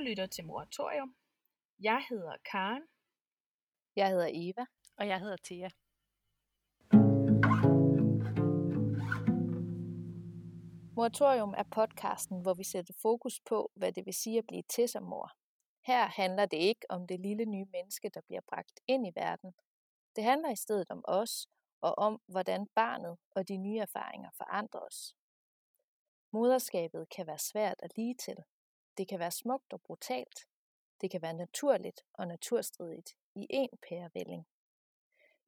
lytter til Moratorium. Jeg hedder Karen. Jeg hedder Eva. Og jeg hedder Thea. Moratorium er podcasten, hvor vi sætter fokus på, hvad det vil sige at blive til som mor. Her handler det ikke om det lille nye menneske, der bliver bragt ind i verden. Det handler i stedet om os og om, hvordan barnet og de nye erfaringer forandrer os. Moderskabet kan være svært at lige til. Det kan være smukt og brutalt. Det kan være naturligt og naturstridigt i én pærevælling.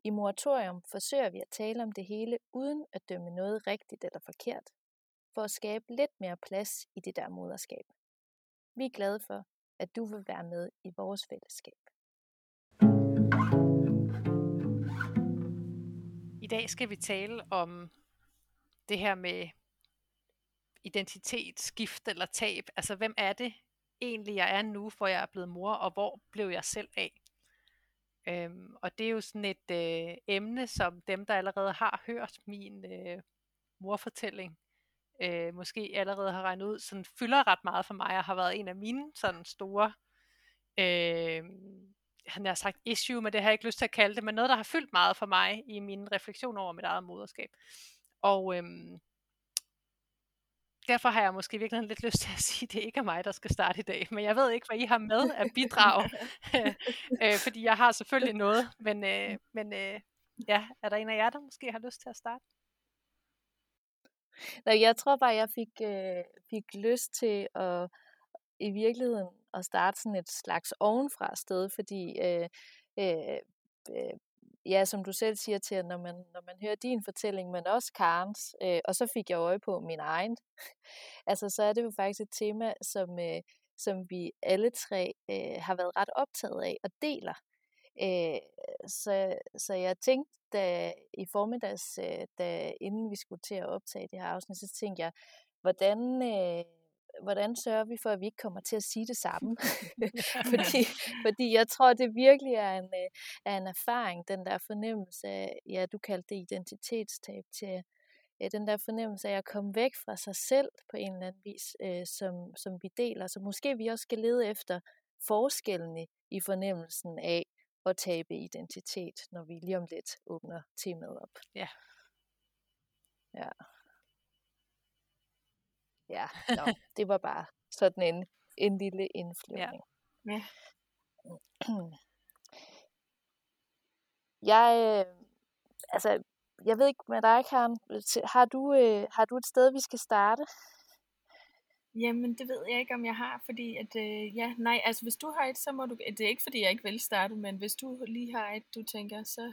I moratorium forsøger vi at tale om det hele uden at dømme noget rigtigt eller forkert, for at skabe lidt mere plads i det der moderskab. Vi er glade for, at du vil være med i vores fællesskab. I dag skal vi tale om det her med identitetsskift eller tab. Altså, hvem er det egentlig, jeg er nu, hvor jeg er blevet mor, og hvor blev jeg selv af? Øhm, og det er jo sådan et øh, emne, som dem, der allerede har hørt min øh, morfortælling, øh, måske allerede har regnet ud, sådan fylder ret meget for mig, og har været en af mine sådan store, øh, han har sagt issue, men det har jeg ikke lyst til at kalde det, men noget, der har fyldt meget for mig i min refleksion over mit eget moderskab. Og øhm, derfor har jeg måske virkelig lidt lyst til at sige, at det ikke er mig, der skal starte i dag. Men jeg ved ikke, hvad I har med at bidrage. øh, fordi jeg har selvfølgelig noget. Men, øh, men øh, ja, er der en af jer, der måske har lyst til at starte? Nej, jeg tror bare, jeg fik, øh, fik lyst til at i virkeligheden at starte sådan et slags ovenfra sted, fordi øh, øh, øh, ja, som du selv siger til, at når man, når man hører din fortælling, men også Karens, øh, og så fik jeg øje på min egen, altså så er det jo faktisk et tema, som, øh, som vi alle tre øh, har været ret optaget af og deler. Øh, så, så jeg tænkte, da, i formiddags, øh, da, inden vi skulle til at optage det her afsnit, så tænkte jeg, hvordan, øh, hvordan sørger vi for, at vi ikke kommer til at sige det samme? fordi, fordi jeg tror, det virkelig er en, øh, er en erfaring, den der fornemmelse af, ja, du kaldte det identitetstab til, ja, den der fornemmelse af at komme væk fra sig selv på en eller anden vis, øh, som, som vi deler. Så måske vi også skal lede efter forskellene i fornemmelsen af at tabe identitet, når vi lige om lidt åbner temaet op. Ja. Ja. Ja, no, det var bare sådan en, en lille indflyvning. Ja. ja. Jeg, øh, altså, jeg ved ikke med dig, Karen. Har du, øh, har du et sted, vi skal starte? Jamen, det ved jeg ikke, om jeg har, fordi at, øh, ja, nej, altså hvis du har et, så må du, det er ikke, fordi jeg ikke vil starte, men hvis du lige har et, du tænker, så...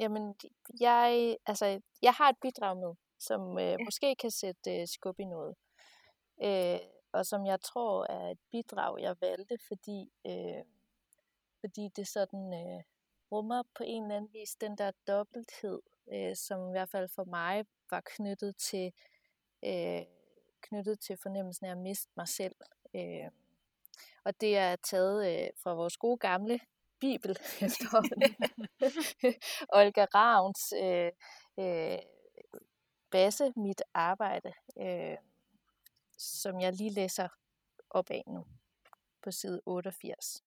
Jamen, jeg, altså, jeg har et bidrag med som øh, ja. måske kan sætte øh, skub i noget. Øh, og som jeg tror er et bidrag, jeg valgte, fordi, øh, fordi det sådan øh, rummer på en eller anden vis den der dobbelthed, øh, som i hvert fald for mig var knyttet til, øh, knyttet til fornemmelsen af at miste mig selv. Øh, og det er taget øh, fra vores gode gamle Bibel. Olga Ravns øh, øh, basse mit arbejde, øh, som jeg lige læser op af nu på side 88.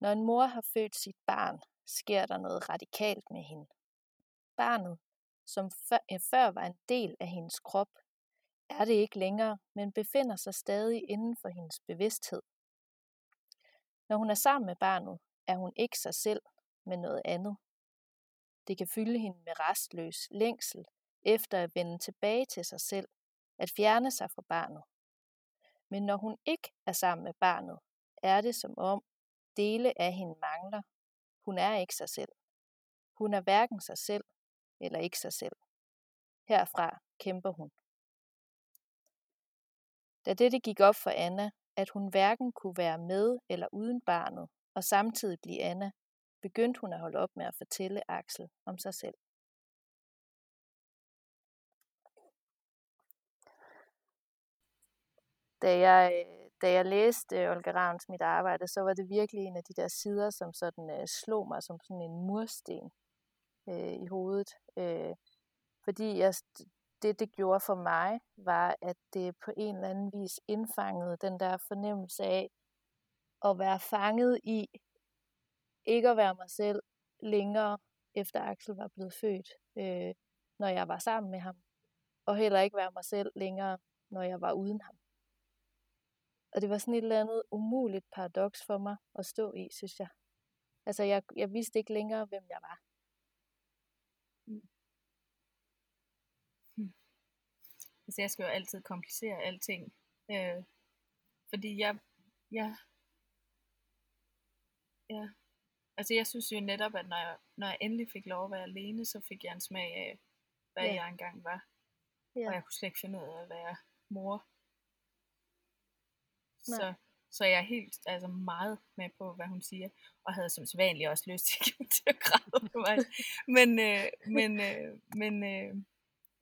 Når en mor har født sit barn, sker der noget radikalt med hende. Barnet, som øh, før var en del af hendes krop, er det ikke længere, men befinder sig stadig inden for hendes bevidsthed. Når hun er sammen med barnet, er hun ikke sig selv, men noget andet. Det kan fylde hende med restløs længsel efter at vende tilbage til sig selv, at fjerne sig fra barnet. Men når hun ikke er sammen med barnet, er det som om dele af hende mangler. Hun er ikke sig selv. Hun er hverken sig selv eller ikke sig selv. Herfra kæmper hun. Da dette gik op for Anna, at hun hverken kunne være med eller uden barnet, og samtidig blive Anna, begyndte hun at holde op med at fortælle Axel om sig selv. Da jeg, da jeg læste øh, Olga Ravns mit arbejde, så var det virkelig en af de der sider, som sådan uh, slog mig som sådan en mursten uh, i hovedet. Uh, fordi jeg, det, det gjorde for mig, var, at det på en eller anden vis indfangede den der fornemmelse af at være fanget i ikke at være mig selv længere, efter Axel var blevet født, øh, når jeg var sammen med ham. Og heller ikke være mig selv længere, når jeg var uden ham. Og det var sådan et eller andet umuligt paradoks for mig at stå i, synes jeg. Altså, jeg, jeg vidste ikke længere, hvem jeg var. Mm. Hmm. Altså, jeg skal jo altid komplicere alting. Øh, fordi jeg, jeg, ja, altså jeg synes jo netop, at når jeg, når jeg endelig fik lov at være alene, så fik jeg en smag af, hvad ja. jeg engang var. Ja. Og jeg kunne slet ikke finde ud af at være mor. Så, så jeg er helt altså meget med på, hvad hun siger, og havde som sædvanligt også lyst til at, til at græde på mig. Men, øh, men, øh, men, øh,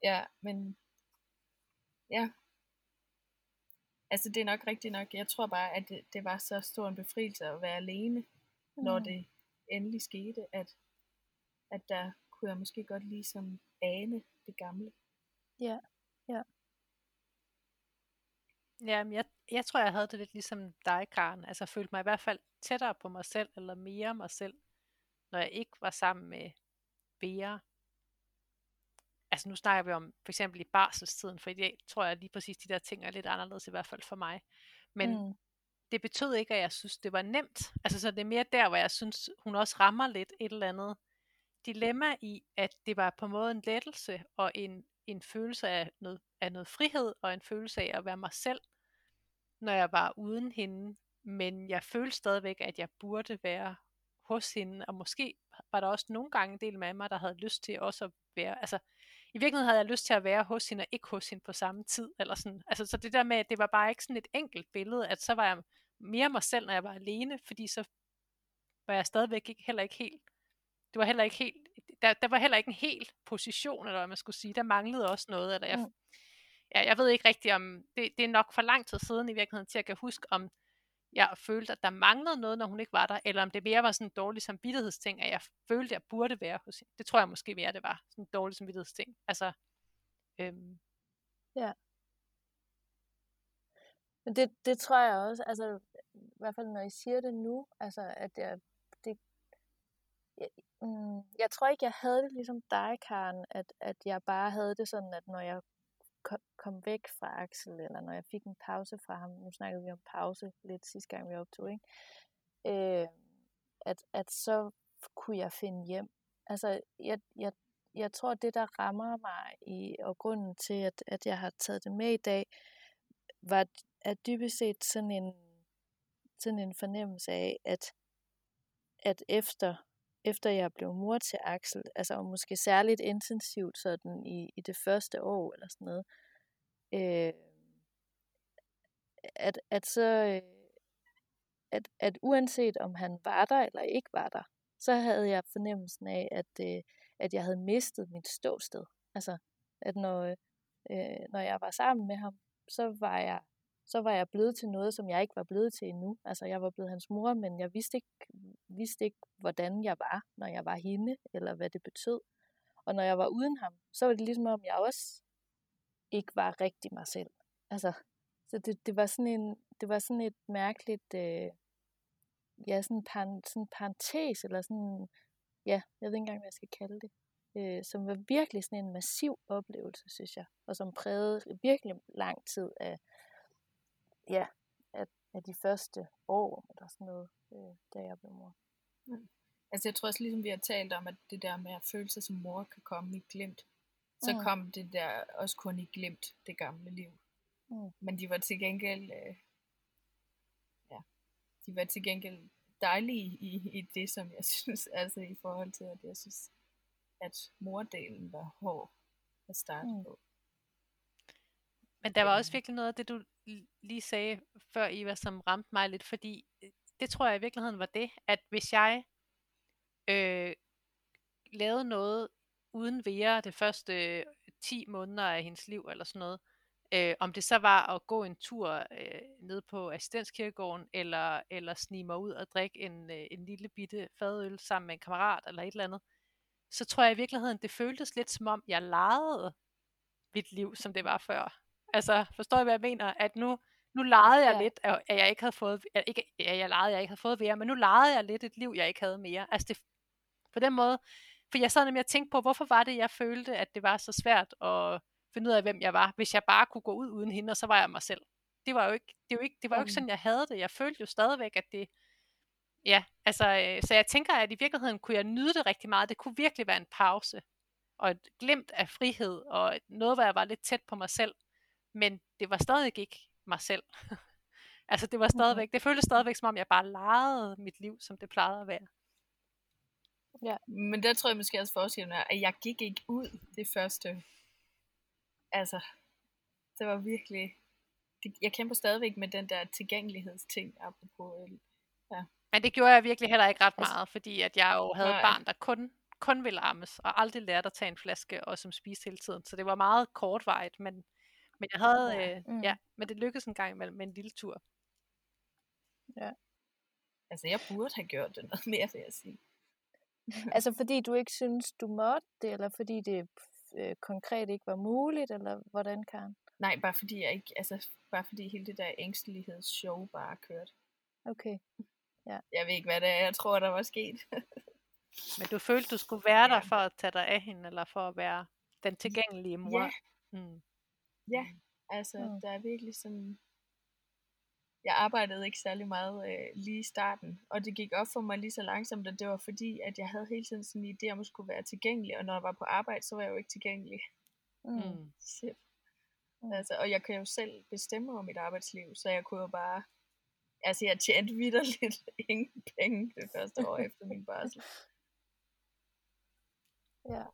ja, men, ja. Altså det er nok rigtigt nok. Jeg tror bare, at det, det var så stor en befrielse at være alene, mm. når det endelig skete, at, at der kunne jeg måske godt lige ane det gamle. Ja, ja. Ja, men jeg, jeg tror, jeg havde det lidt ligesom dig, Karen. Altså følte mig i hvert fald tættere på mig selv, eller mere mig selv, når jeg ikke var sammen med Bea. Altså nu snakker vi om for eksempel i barselstiden, for i dag tror jeg lige præcis, de der ting er lidt anderledes, i hvert fald for mig. Men mm det betød ikke, at jeg synes, det var nemt. Altså så det er mere der, hvor jeg synes, hun også rammer lidt et eller andet dilemma i, at det var på en måde en lettelse og en en følelse af noget, af noget frihed, og en følelse af at være mig selv, når jeg var uden hende. Men jeg følte stadigvæk, at jeg burde være hos hende, og måske var der også nogle gange en del med mig, der havde lyst til også at være, altså i virkeligheden havde jeg lyst til at være hos hende, og ikke hos hende på samme tid, eller sådan, altså så det der med, at det var bare ikke sådan et enkelt billede, at så var jeg mere mig selv, når jeg var alene, fordi så var jeg stadigvæk ikke, heller ikke helt, det var heller ikke helt der, der var heller ikke en hel position, eller hvad man skulle sige. Der manglede også noget. Eller jeg, mm. ja, jeg ved ikke rigtigt, om det, det er nok for lang tid siden i virkeligheden, til at kan huske, om jeg følte, at der manglede noget, når hun ikke var der, eller om det mere var sådan en dårlig samvittighedsting, at jeg følte, at jeg burde være hos hende. Det tror jeg måske mere, det var. Sådan en dårlig samvittighedsting. Altså, øhm. Ja. Men det, det tror jeg også, altså i hvert fald når I siger det nu, altså at jeg, det, jeg, Mm, jeg tror ikke, jeg havde det ligesom dig, Karen, at, at jeg bare havde det sådan, at når jeg kom væk fra Axel, eller når jeg fik en pause fra ham, nu snakkede vi om pause lidt sidste gang, vi optog, ikke? Øh, at, at så kunne jeg finde hjem. Altså, jeg, jeg, jeg tror, det der rammer mig i, og grunden til, at, at jeg har taget det med i dag, var at dybest set sådan en, sådan en fornemmelse af, at, at efter efter jeg blev mor til Axel, altså og måske særligt intensivt sådan i, i det første år eller sådan noget, øh, at, at så, øh, at, at uanset om han var der eller ikke var der, så havde jeg fornemmelsen af, at, øh, at jeg havde mistet mit ståsted. Altså, at når, øh, når jeg var sammen med ham, så var jeg så var jeg blevet til noget, som jeg ikke var blevet til endnu. Altså, jeg var blevet hans mor, men jeg vidste ikke, vidste ikke, hvordan jeg var, når jeg var hende, eller hvad det betød. Og når jeg var uden ham, så var det ligesom om, jeg også ikke var rigtig mig selv. Altså, så det, det var sådan en, det var sådan et mærkeligt, øh, ja, sådan en par, sådan parentes, eller sådan, ja, jeg ved ikke engang, hvad jeg skal kalde det, øh, som var virkelig sådan en massiv oplevelse, synes jeg, og som prægede virkelig lang tid af, ja, af, af de første år, eller sådan noget, øh, da jeg blev mor. Ja. Altså jeg tror også ligesom vi har talt om, at det der med at føle sig som mor kan komme i glemt. Så mm. kom det der også kun i glemt, det gamle liv. Mm. Men de var til gengæld, øh, ja, de var til gengæld dejlige i, i det, som jeg synes, altså i forhold til, at jeg synes, at mordelen var hård at starte mm. på. Men der var også virkelig noget af det, du lige sagde før, Eva, som ramte mig lidt, fordi øh, det tror jeg i virkeligheden var det, at hvis jeg øh, lavede noget uden Vera det første øh, 10 måneder af hendes liv, eller sådan noget, øh, om det så var at gå en tur øh, ned på assistenskirkegården, eller, eller snige mig ud og drikke en, øh, en lille bitte fadøl sammen med en kammerat, eller et eller andet, så tror jeg i virkeligheden, det føltes lidt som om, jeg legede mit liv, som det var før. Altså, forstår I, hvad jeg mener? At nu, nu legede jeg ja. lidt, at jeg ikke havde fået, at ikke, ja, jeg legede, jeg ikke havde fået mere, men nu legede jeg lidt et liv, jeg ikke havde mere. Altså, det, på den måde, for jeg sad nemlig og tænkte på, hvorfor var det, jeg følte, at det var så svært at finde ud af, hvem jeg var, hvis jeg bare kunne gå ud uden hende, og så var jeg mig selv. Det var jo ikke, det var ikke, det var jo ikke sådan, jeg havde det. Jeg følte jo stadigvæk, at det, ja, altså, øh, så jeg tænker, at i virkeligheden kunne jeg nyde det rigtig meget. Det kunne virkelig være en pause, og et glimt af frihed, og noget, hvor jeg var lidt tæt på mig selv. Men det var stadig ikke mig selv. altså, det var stadigvæk, det føltes stadigvæk, som om jeg bare legede mit liv, som det plejede at være. Ja. Men der tror jeg måske også forskellen er, at jeg gik ikke ud det første. Altså, det var virkelig... Jeg kæmper stadigvæk med den der tilgængelighedsting, apropos... Øh, ja. Men det gjorde jeg virkelig heller ikke ret altså, meget, fordi at jeg jo havde nej. et barn, der kun, kun ville ammes, og aldrig lærte at tage en flaske, og som spiste hele tiden. Så det var meget kortvarigt, men, men jeg havde, ja. Øh, mm. ja, men det lykkedes en gang imellem med en lille tur. Ja. Altså, jeg burde have gjort det noget mere, vil jeg sige. altså fordi du ikke synes, du måtte det, eller fordi det øh, konkret ikke var muligt, eller hvordan, kan? Nej, bare fordi jeg ikke, altså bare fordi hele det der ængstelighedsshow bare kørt. Okay. Ja. Jeg ved ikke, hvad det er, jeg tror, der var sket. Men du følte, du skulle være der for at tage dig af hende, eller for at være den tilgængelige mor? Ja. Mm. Ja, altså mm. der er virkelig sådan, jeg arbejdede ikke særlig meget øh, lige i starten, og det gik op for mig lige så langsomt, at det var fordi, at jeg havde hele tiden sådan en idé om at skulle være tilgængelig, og når jeg var på arbejde, så var jeg jo ikke tilgængelig. Mm. Shit. Mm. Altså, og jeg kan jo selv bestemme over mit arbejdsliv, så jeg kunne jo bare, altså jeg tjente vidderligt ingen penge det første år efter min barsel. Ja.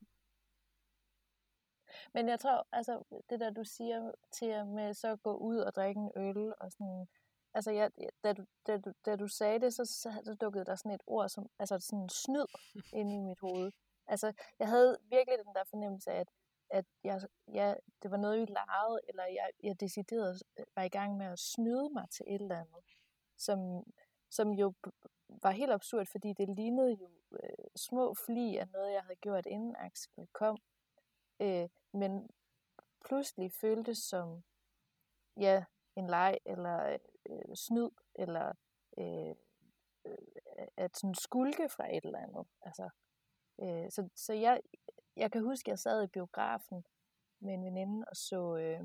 Men jeg tror, altså det der du siger til med så at gå ud og drikke en øl og sådan, altså jeg, da, du, da, du, da du sagde det, så, så dukkede der sådan et ord som, altså sådan snyd ind i mit hoved. Altså jeg havde virkelig den der fornemmelse af, at, at jeg, jeg, det var noget, vi legede, eller jeg, jeg decideret var i gang med at snyde mig til et eller andet, som, som jo var helt absurd, fordi det lignede jo øh, små fli af noget, jeg havde gjort inden Axel kom. Øh, men pludselig føltes som, ja, en leg, eller øh, snyd, eller øh, øh, at sådan skulke fra et eller andet. Altså, øh, så så jeg, jeg kan huske, at jeg sad i biografen med en veninde og så øh,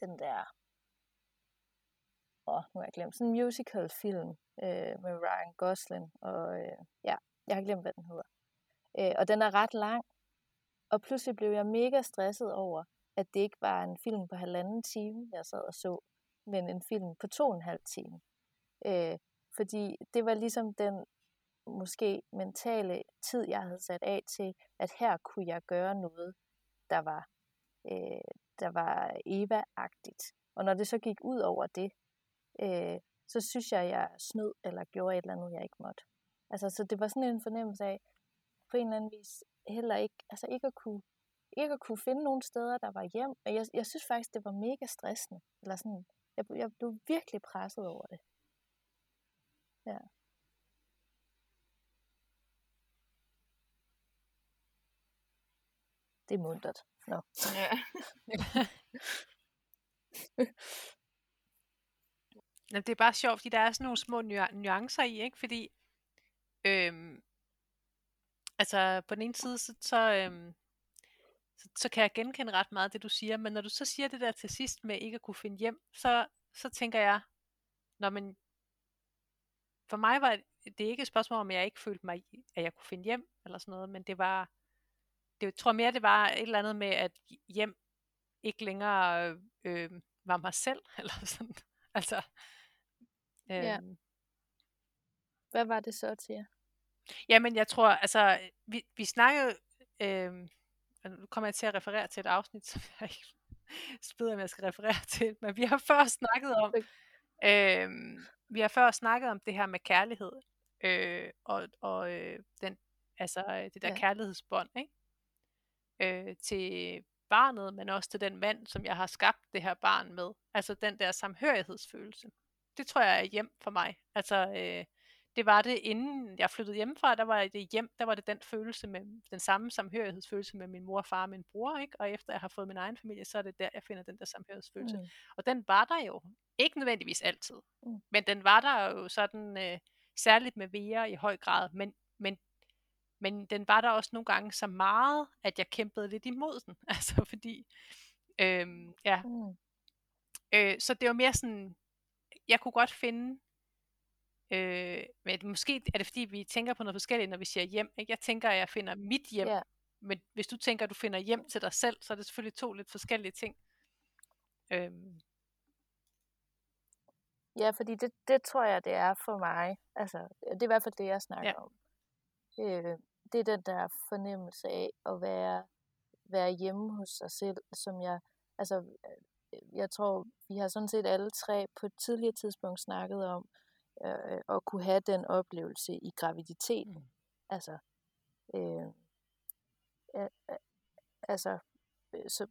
den der, åh, oh, nu har jeg glemt, sådan en musical film øh, med Ryan Gosling, og øh, ja, jeg har glemt, hvad den hedder. Øh, og den er ret lang, og pludselig blev jeg mega stresset over, at det ikke var en film på halvanden time, jeg sad og så, men en film på to og en halv time. Øh, fordi det var ligesom den måske mentale tid, jeg havde sat af til, at her kunne jeg gøre noget, der var, øh, der var Eva-agtigt. Og når det så gik ud over det, øh, så synes jeg, jeg snød eller gjorde et eller andet, jeg ikke måtte. Altså, så det var sådan en fornemmelse af, på en eller anden vis, heller ikke, altså ikke at kunne, ikke at kunne finde nogle steder, der var hjem. Og jeg, jeg synes faktisk, det var mega stressende. Eller sådan, jeg, jeg blev virkelig presset over det. Ja. Det er mundret. Nå. Ja. Jamen, det er bare sjovt, fordi der er sådan nogle små nuancer i, ikke? Fordi, øhm, altså på den ene side, så, så, øhm, så, så kan jeg genkende ret meget det, du siger, men når du så siger det der til sidst med ikke at kunne finde hjem, så, så tænker jeg, når man, for mig var det ikke et spørgsmål om, jeg ikke følte mig, at jeg kunne finde hjem, eller sådan noget, men det var, det, jeg tror mere, det var et eller andet med, at hjem ikke længere øh, var mig selv, eller sådan, altså. Øh, ja. Hvad var det så til jer? Jamen, jeg tror, altså, vi, vi snakkede, øh, nu kommer jeg til at referere til et afsnit, som jeg ikke ved, om jeg skal referere til, men vi har før snakket om, øh, vi har før snakket om det her med kærlighed, øh, og, og øh, den, altså det der ja. kærlighedsbånd, ikke? Øh, til barnet, men også til den mand, som jeg har skabt det her barn med. Altså den der samhørighedsfølelse. Det tror jeg er hjem for mig. Altså øh, det var det inden jeg flyttede hjemmefra, der var det hjem, der var det den følelse med, den samme samhørighedsfølelse med min mor, far og min bror, ikke? og efter jeg har fået min egen familie, så er det der, jeg finder den der samhørighedsfølelse. Mm. Og den var der jo, ikke nødvendigvis altid, mm. men den var der jo sådan, øh, særligt med Vera i høj grad, men, men, men den var der også nogle gange så meget, at jeg kæmpede lidt imod den, altså fordi, øh, ja, mm. øh, så det var mere sådan, jeg kunne godt finde Øh, men måske er det fordi, vi tænker på noget forskelligt, når vi siger hjem. Ikke? Jeg tænker, at jeg finder mit hjem. Ja. Men hvis du tænker, at du finder hjem til dig selv, så er det selvfølgelig to lidt forskellige ting. Øhm. Ja, fordi det, det tror jeg, det er for mig. Altså, det er i hvert fald det, jeg snakker ja. om. Øh, det er den der fornemmelse af at være, være hjemme hos sig selv, som jeg, altså, jeg tror, vi har sådan set alle tre på et tidligere tidspunkt snakket om, øh, at kunne have den oplevelse i graviditeten. Mm. Altså, øh, øh, altså, så,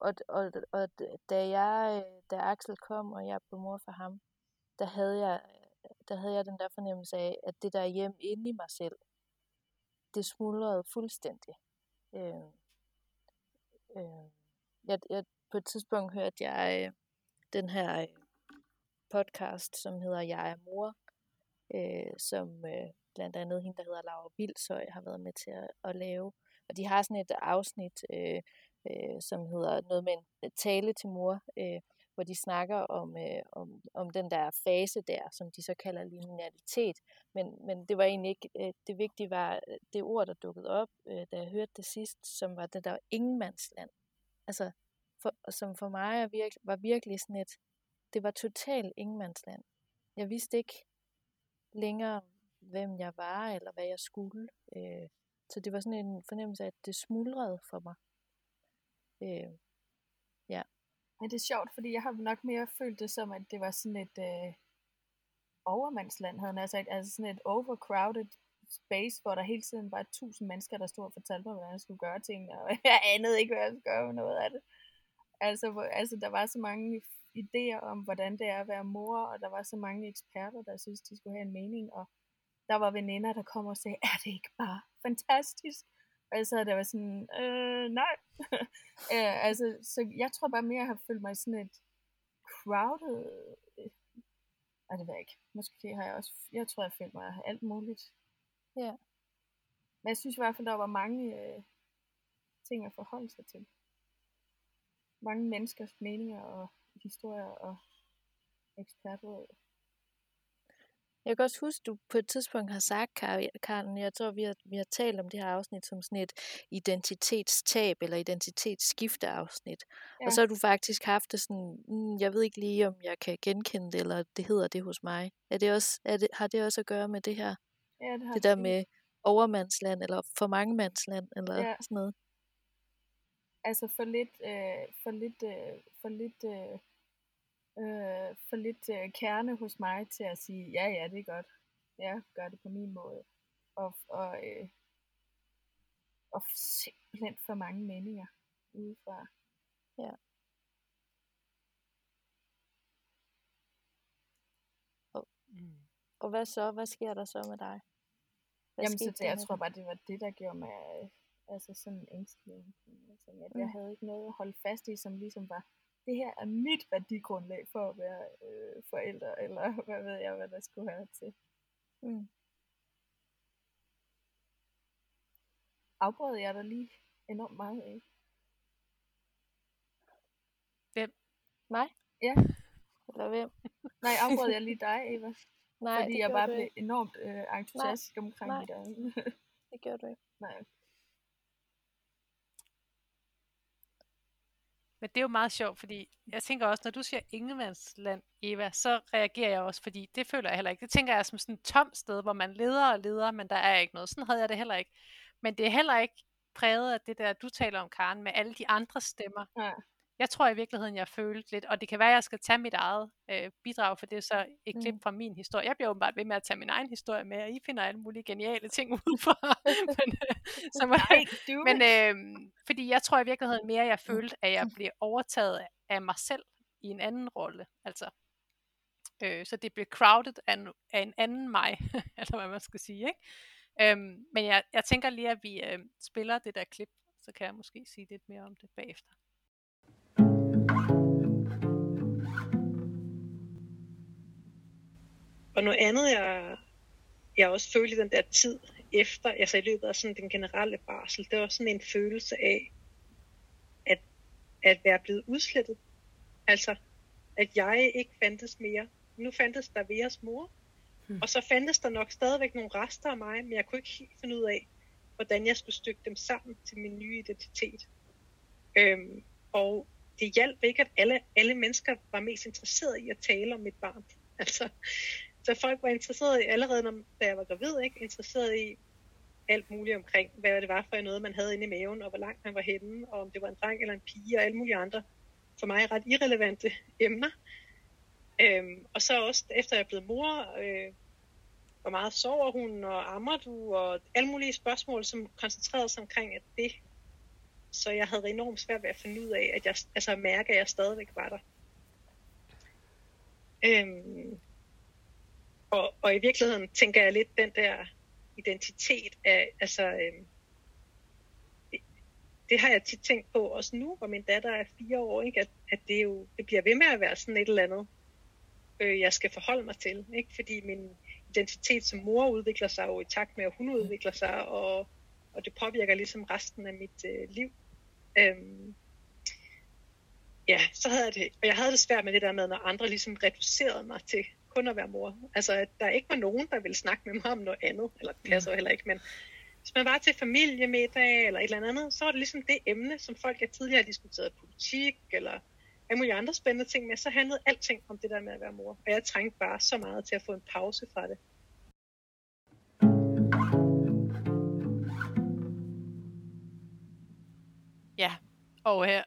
og, og, og da jeg, da Axel kom, og jeg blev mor for ham, der havde jeg, der havde jeg den der fornemmelse af, at det der hjem inde i mig selv, det smuldrede fuldstændig. Øh, øh, jeg, jeg, på et tidspunkt hørte jeg øh, den her øh, podcast, som hedder Jeg er mor, øh, som øh, blandt andet hende, der hedder Laura Vildsøj, har været med til at, at lave. Og de har sådan et afsnit, øh, øh, som hedder noget med en øh, tale til mor, øh, hvor de snakker om, øh, om, om den der fase der, som de så kalder linealitet. Men, men det var egentlig ikke, øh, det vigtige var øh, det ord, der dukkede op, øh, da jeg hørte det sidst, som var det der ingenmandsland. Altså, for, som for mig er virkelig, var virkelig sådan et, det var totalt ingenmandsland. Jeg vidste ikke længere, hvem jeg var, eller hvad jeg skulle. Øh, så det var sådan en fornemmelse af, at det smuldrede for mig. Øh, ja. Men det er sjovt, fordi jeg har nok mere følt det som, at det var sådan et øh, overmandsland, havde jeg sagt. Altså sådan et overcrowded space, hvor der hele tiden var tusind mennesker, der stod og fortalte mig, hvordan jeg skulle gøre tingene, og jeg anede ikke, hvad jeg skulle gøre med noget af det. Altså, hvor, altså der var så mange idéer om, hvordan det er at være mor, og der var så mange eksperter, der synes, de skulle have en mening, og der var veninder, der kom og sagde, er det ikke bare fantastisk? Og så der var sådan, øh, nej. øh, altså, så jeg tror bare mere, at jeg har følt mig sådan et crowded, øh, det ved jeg ikke. Måske har jeg også, jeg tror, jeg følte mig alt muligt. Ja. Men jeg synes i hvert fald, der var mange øh, ting at forholde sig til. Mange menneskers meninger og historier og ekspertråd. Jeg kan også huske, at du på et tidspunkt har sagt, Karen, jeg tror, vi har, vi har talt om det her afsnit som sådan et identitetstab eller identitetsskifteafsnit. Ja. Og så har du faktisk haft det sådan, mm, jeg ved ikke lige, om jeg kan genkende det, eller det hedder det hos mig. Er det også, er det, har det også at gøre med det her? Ja, det har det der med overmandsland, eller for mange mandsland, eller ja. sådan noget? Altså for lidt, øh, for lidt, øh, for lidt øh, øh, for lidt øh, kerne hos mig til at sige, ja, ja, det er godt. Ja, gør det på min måde. Og, og, øh, og simpelthen for mange meninger udefra. Ja. Og, mm. og hvad så? Hvad sker der så med dig? Hvad Jamen, så det, jeg tror bare, det var det, der gjorde mig øh, altså sådan ængstelig. Altså, at jeg mm. havde ikke noget at holde fast i, som ligesom var det her er mit værdigrundlag for at være øh, forældre, eller hvad ved jeg, hvad der skulle have til. Mm. Afbrød jeg dig lige enormt meget af? Hvem? Mig? Ja. Eller hvem? Nej, afbrød jeg lige dig, Eva? Nej, Fordi jeg bare blev enormt øh, entusiastisk omkring Nej. dig. det gjorde du ikke. Nej. Men det er jo meget sjovt, fordi jeg tænker også, når du siger Ingemandsland, Eva, så reagerer jeg også, fordi det føler jeg heller ikke. Det tænker jeg som sådan et tomt sted, hvor man leder og leder, men der er ikke noget. Sådan havde jeg det heller ikke. Men det er heller ikke præget af det der, du taler om, Karen, med alle de andre stemmer. Ja. Jeg tror i virkeligheden, jeg følte lidt, og det kan være, at jeg skal tage mit eget øh, bidrag, for det er så et klip mm. fra min historie. Jeg bliver åbenbart ved med at tage min egen historie med, og I finder alle mulige geniale ting ud for. men, øh, så må, Nej, men øh, fordi jeg tror i virkeligheden mere, jeg følte, at jeg bliver overtaget af mig selv i en anden rolle. Altså, Øh, så det blev crowded af en, af en anden mig, eller hvad man skal sige. Ikke? Øhm, men jeg, jeg tænker lige, at vi øh, spiller det der klip, så kan jeg måske sige lidt mere om det bagefter. Og noget andet, jeg, jeg også følte i den der tid efter, altså i løbet af sådan den generelle barsel, det var sådan en følelse af, at, at være blevet udslettet. Altså, at jeg ikke fandtes mere. Nu fandtes der Veras mor, hmm. og så fandtes der nok stadigvæk nogle rester af mig, men jeg kunne ikke helt finde ud af, hvordan jeg skulle stykke dem sammen til min nye identitet. Øhm, og det hjalp ikke, at alle, alle mennesker var mest interesserede i at tale om mit barn. Altså, så folk var interesseret i, allerede når, da jeg var gravid, ikke? interesseret i alt muligt omkring, hvad det var for noget, man havde inde i maven, og hvor langt man var henne, og om det var en dreng eller en pige, og alle mulige andre, for mig ret irrelevante emner. Øhm, og så også, efter jeg er blevet mor, øh, hvor meget sover hun, og ammer du, og alle mulige spørgsmål, som koncentrerede sig omkring at det. Så jeg havde enormt svært ved at finde ud af, at jeg, altså at mærke, at jeg stadigvæk var der. Øhm, og, og i virkeligheden tænker jeg lidt den der identitet af, altså, øh, det, det har jeg tit tænkt på også nu, hvor min datter er fire år, ikke? At, at det jo det bliver ved med at være sådan et eller andet, øh, jeg skal forholde mig til. Ikke? Fordi min identitet som mor udvikler sig jo i takt med, at hun udvikler sig, og, og det påvirker ligesom resten af mit øh, liv. Øhm, ja, så havde jeg det, og jeg havde det svært med det der med, når andre ligesom reducerede mig til kun at være mor. Altså, at der ikke var nogen, der ville snakke med mig om noget andet, eller det passer jo heller ikke, men hvis man var til familiemiddag eller et eller andet, så var det ligesom det emne, som folk jeg tidligere har diskuteret politik, eller alle mulige andre spændende ting med, så handlede alting om det der med at være mor. Og jeg trængte bare så meget til at få en pause fra det. Ja, og her,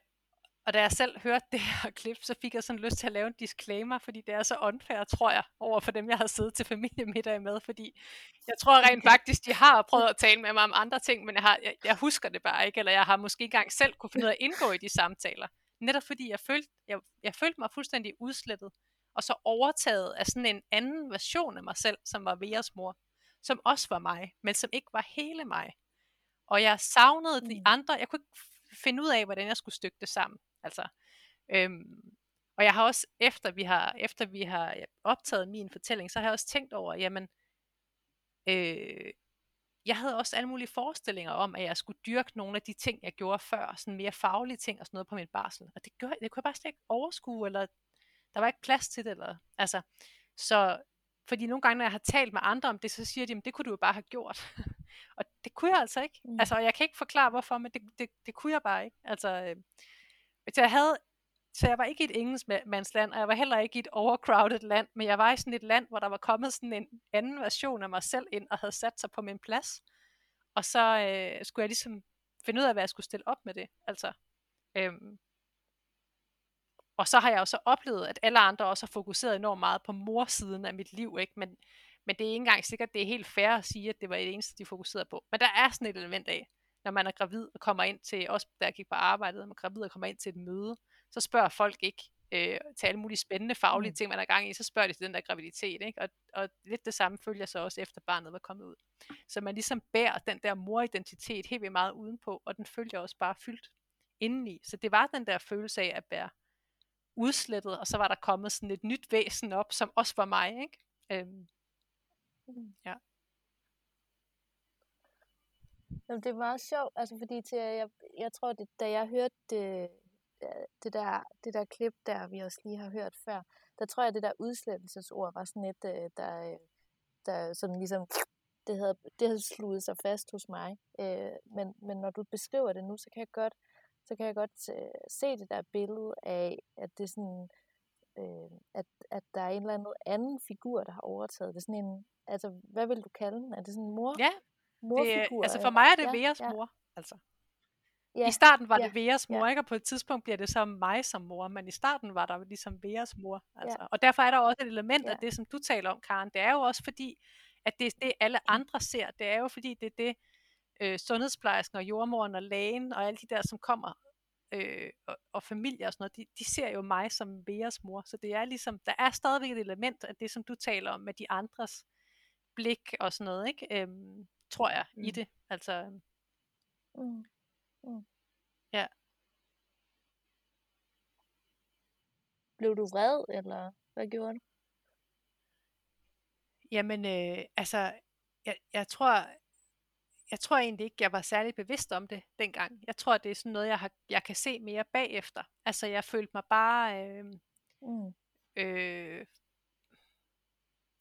og da jeg selv hørte det her klip, så fik jeg sådan lyst til at lave en disclaimer, fordi det er så unfair, tror jeg, over for dem, jeg har siddet til familiemiddag med, fordi jeg tror rent faktisk, de har prøvet at tale med mig om andre ting, men jeg, har, jeg, jeg husker det bare ikke, eller jeg har måske engang selv kunne finde ud af at indgå i de samtaler. Netop fordi jeg følte, jeg, jeg følte mig fuldstændig udslettet, og så overtaget af sådan en anden version af mig selv, som var Veras mor, som også var mig, men som ikke var hele mig. Og jeg savnede de mm. andre, jeg kunne ikke finde ud af, hvordan jeg skulle stykke det sammen. Altså, øhm, og jeg har også, efter vi har, efter vi har optaget min fortælling, så har jeg også tænkt over, jamen, øh, jeg havde også alle mulige forestillinger om, at jeg skulle dyrke nogle af de ting, jeg gjorde før, sådan mere faglige ting og sådan noget på min barsel. Og det, gjorde, det kunne jeg bare slet ikke overskue, eller der var ikke plads til det. Eller, altså, så, fordi nogle gange, når jeg har talt med andre om det, så siger de, at det kunne du jo bare have gjort. og det kunne jeg altså ikke. Mm. Altså, jeg kan ikke forklare, hvorfor, men det, det, det kunne jeg bare ikke. Altså, øh, så jeg havde så jeg var ikke i et engelskmandsland, og jeg var heller ikke i et overcrowded land, men jeg var i sådan et land, hvor der var kommet sådan en anden version af mig selv ind, og havde sat sig på min plads. Og så øh, skulle jeg ligesom finde ud af, hvad jeg skulle stille op med det. Altså, øhm. Og så har jeg jo så oplevet, at alle andre også har fokuseret enormt meget på morsiden af mit liv, ikke? Men, men det er ikke engang sikkert, det er helt fair at sige, at det var det eneste, de fokuserede på. Men der er sådan et element af, når man er gravid og kommer ind til, også da jeg gik på arbejdet, og man er gravid og kommer ind til et møde, så spørger folk ikke øh, til alle mulige spændende faglige mm. ting, man er gang i, så spørger de til den der graviditet, ikke? Og, og lidt det samme følger så også efter barnet var kommet ud. Så man ligesom bærer den der moridentitet helt vildt meget udenpå, og den følger også bare fyldt indeni. Så det var den der følelse af at være udslettet, og så var der kommet sådan et nyt væsen op, som også var mig, ikke? Øhm, mm. ja. Jamen, det er meget sjovt, altså fordi til, øh, jeg, jeg tror, det, da jeg hørte det, det, der, det der klip der, vi også lige har hørt før, der tror jeg, det der udslettelsesord var sådan et, øh, der, øh, der sådan ligesom, det havde, det havde sluget sig fast hos mig. Men, men når du beskriver det nu, så kan jeg godt, så kan jeg godt se det der billede af, at det er sådan, at, at der er en eller anden anden figur, der har overtaget. Det er sådan en, altså, hvad vil du kalde den? Er det sådan en mor? Ja, morfigur? Det, altså for mig er det Veras ja, mor, altså. Ja, I starten var ja, det Veras mor, ja. ikke? og på et tidspunkt bliver det så mig som mor, men i starten var der ligesom Veras mor. Altså. Ja. Og derfor er der også et element ja. af det, som du taler om, Karen. Det er jo også fordi, at det er det, alle andre ser. Det er jo fordi, det er det, øh, sundhedsplejersken og jordmoren og lægen og alle de der, som kommer øh, og, og familie og sådan noget, de, de ser jo mig som Veas mor, så det er ligesom, der er stadigvæk et element af det, som du taler om, med de andres blik og sådan noget, ikke? Øhm, tror jeg, mm. i det. Altså, Mm. Mm. Ja. Blev du vred, eller hvad gjorde du? Jamen, øh, altså, jeg, jeg tror, jeg tror egentlig ikke, jeg var særlig bevidst om det dengang. Jeg tror, det er sådan noget, jeg, har, jeg kan se mere bagefter. Altså, jeg følte mig bare øh, Mm. øh,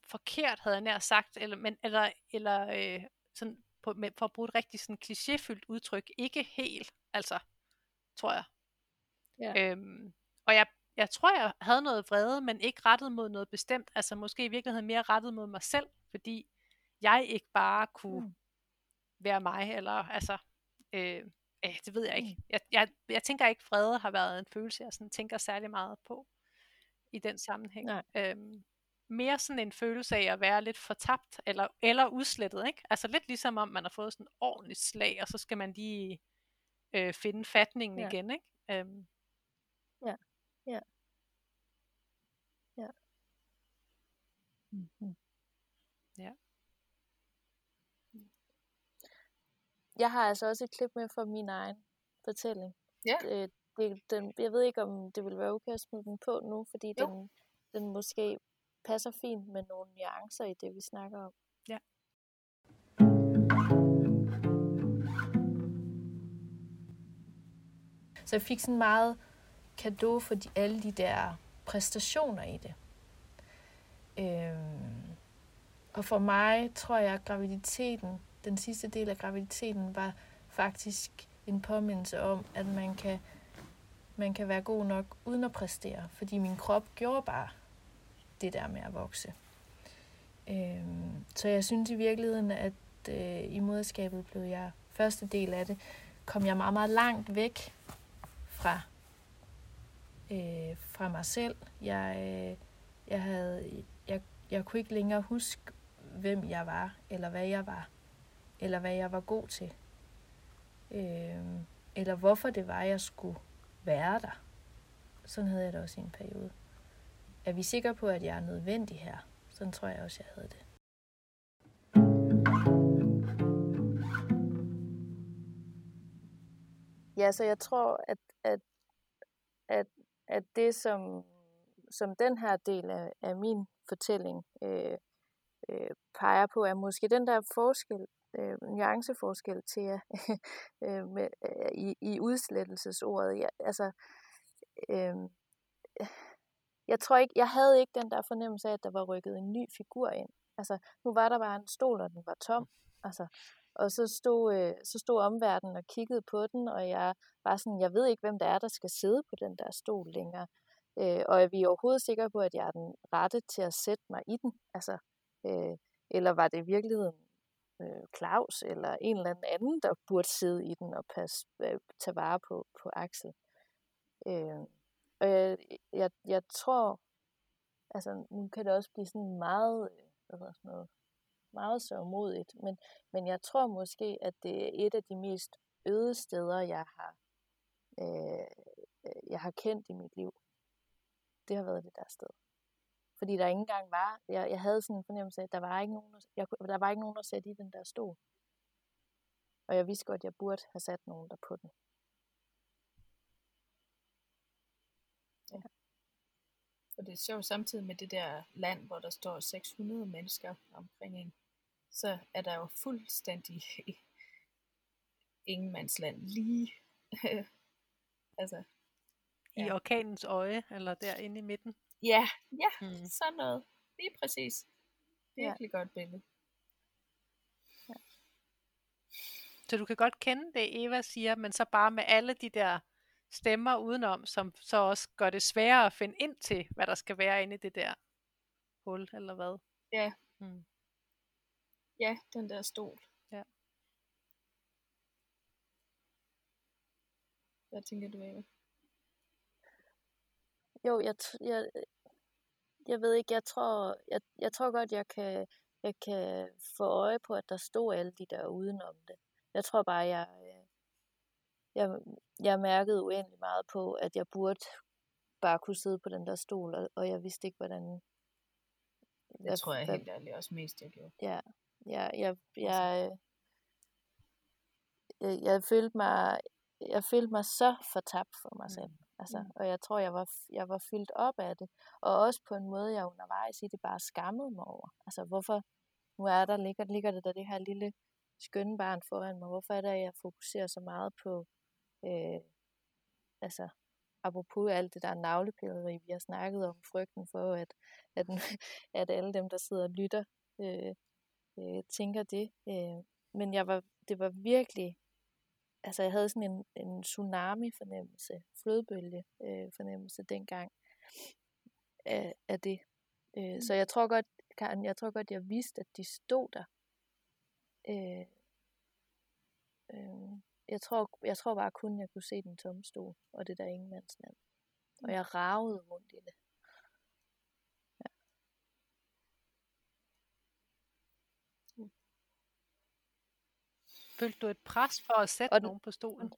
forkert, havde jeg nær sagt, eller, men, eller, eller øh, sådan på, med, for at bruge et rigtig sådan klichéfyldt udtryk, ikke helt, altså, tror jeg. Ja. Øhm, og jeg, jeg tror, jeg havde noget vrede, men ikke rettet mod noget bestemt, altså måske i virkeligheden mere rettet mod mig selv, fordi jeg ikke bare kunne Mm. være mig, eller altså, øh, øh, det ved jeg ikke. Mm. Jeg, jeg, jeg tænker ikke, vrede har været en følelse, jeg sådan tænker særlig meget på i den sammenhæng. Nej. Øhm, mere sådan en følelse af at være lidt fortabt, eller, eller udslettet, ikke? Altså lidt ligesom om man har fået sådan en ordentlig slag, og så skal man lige øh, finde fatningen Ja. igen, ikke? Øhm, Mm-hmm. Ja. Jeg har altså også et klip med fra min egen fortælling. Ja. Det, det, den, jeg ved ikke, om det vil være okay at smide den på nu, fordi Jo. den, den måske passer fint med nogle nuancer i det, vi snakker om. Ja. Så jeg fik sådan meget kado for de, alle de der præstationer i det. Øhm, og for mig tror jeg, at graviditeten, den sidste del af graviditeten, var faktisk en påmindelse om, at man kan, man kan være god nok uden at præstere. Fordi min krop gjorde bare det der med at vokse. Øh, så jeg synes i virkeligheden, at øh, i moderskabet blev jeg, første del af det, kom jeg meget, meget langt væk fra, øh, fra mig selv. Jeg, øh, jeg, havde, jeg, jeg kunne ikke længere huske, hvem jeg var, eller hvad jeg var, eller hvad jeg var god til. Øh, eller hvorfor det var, jeg skulle være der. Sådan havde jeg det også i en periode. Er vi sikre på, at jeg er nødvendig her? Sådan tror jeg også, jeg havde det. Ja, så jeg tror, at, at, at, at det, som, som den her del af, af min fortælling øh, øh, peger på, er måske den der forskel, øh, nuanceforskel til jer øh, med, øh, i, i udslettelsesordet. Jeg, altså, øh, jeg tror ikke, jeg havde ikke den der fornemmelse af, at der var rykket en ny figur ind. Altså, nu var der bare en stol, og den var tom. Altså, og så stod, øh, så stod omverdenen og kiggede på den, og jeg var sådan, jeg ved ikke, hvem der er, der skal sidde på den der stol længere. Øh, og er vi overhovedet sikre på, at jeg er den rette til at sætte mig i den? Altså, øh, eller var det i virkeligheden øh, Claus eller en eller anden, der burde sidde i den og passe, øh, tage vare på, på Axel? Øh, og jeg, jeg, jeg tror, altså nu kan det også blive sådan meget, hvad hedder sådan noget, meget sørgmodigt, men, men jeg tror måske, at det er et af de mest øde steder, jeg har, øh, jeg har kendt i mit liv. Det har været det der sted. Fordi der ikke engang var, jeg, jeg havde sådan en fornemmelse af, at der var ikke nogen, jeg, der var ikke nogen, at sætte i den der stol. Og jeg vidste godt, at jeg burde have sat nogen der på den. Og det er sjovt samtidig med det der land, hvor der står 600 mennesker omkring en, så er der jo fuldstændig ingenmandsland lige. altså, I Ja. orkanens øje, eller derinde i midten. ja, ja, Mm. sådan noget. Lige præcis. Virkelig ja. godt billede. Så du kan godt kende det, Eva siger, men så bare med alle de der stemmer udenom, som så også gør det sværere at finde ind til, hvad der skal være inde i det der hul, eller hvad? Ja. Mm. Ja, den der stol. Ja. Hvad tænker du, Eva? Jo, jeg, t- jeg, jeg ved ikke, jeg tror, jeg, jeg tror godt, jeg kan, jeg kan få øje på, at der stod alle de der udenom det. Jeg tror bare, jeg, øh, jeg, jeg mærkede uendelig meget på, at jeg burde bare kunne sidde på den der stol, og, og jeg vidste ikke, hvordan... Det tror jeg helt ærligt også mest, jeg gjorde. Ja, ja jeg, jeg, jeg, jeg, følte mig, jeg følte mig så fortabt for mig selv. Mm. Altså, mm. Og jeg tror, jeg var, jeg var fyldt op af det. Og også på en måde, jeg undervejs i det bare skammede mig over. Altså, hvorfor nu er der, ligger, ligger det der det her lille skønne barn foran mig. Hvorfor er det, at jeg fokuserer så meget på, øh, altså, apropos alt det der navlepilleri, vi har snakket om, frygten for, at, at, at alle dem, der sidder og lytter, øh, øh, tænker det. Øh, men jeg var, det var virkelig altså jeg havde sådan en, en tsunami-fornemmelse, flodbølge-fornemmelse øh, dengang af, af det. Øh, mm. Så jeg tror godt, Karen, jeg tror godt, jeg vidste, at de stod der. Øh, øh, jeg, tror, jeg tror bare kun, jeg kunne se den tomme stol, og det der ingenmandsland. Og jeg ravede rundt i det. Følte du et pres for at sætte og nogen på stolen?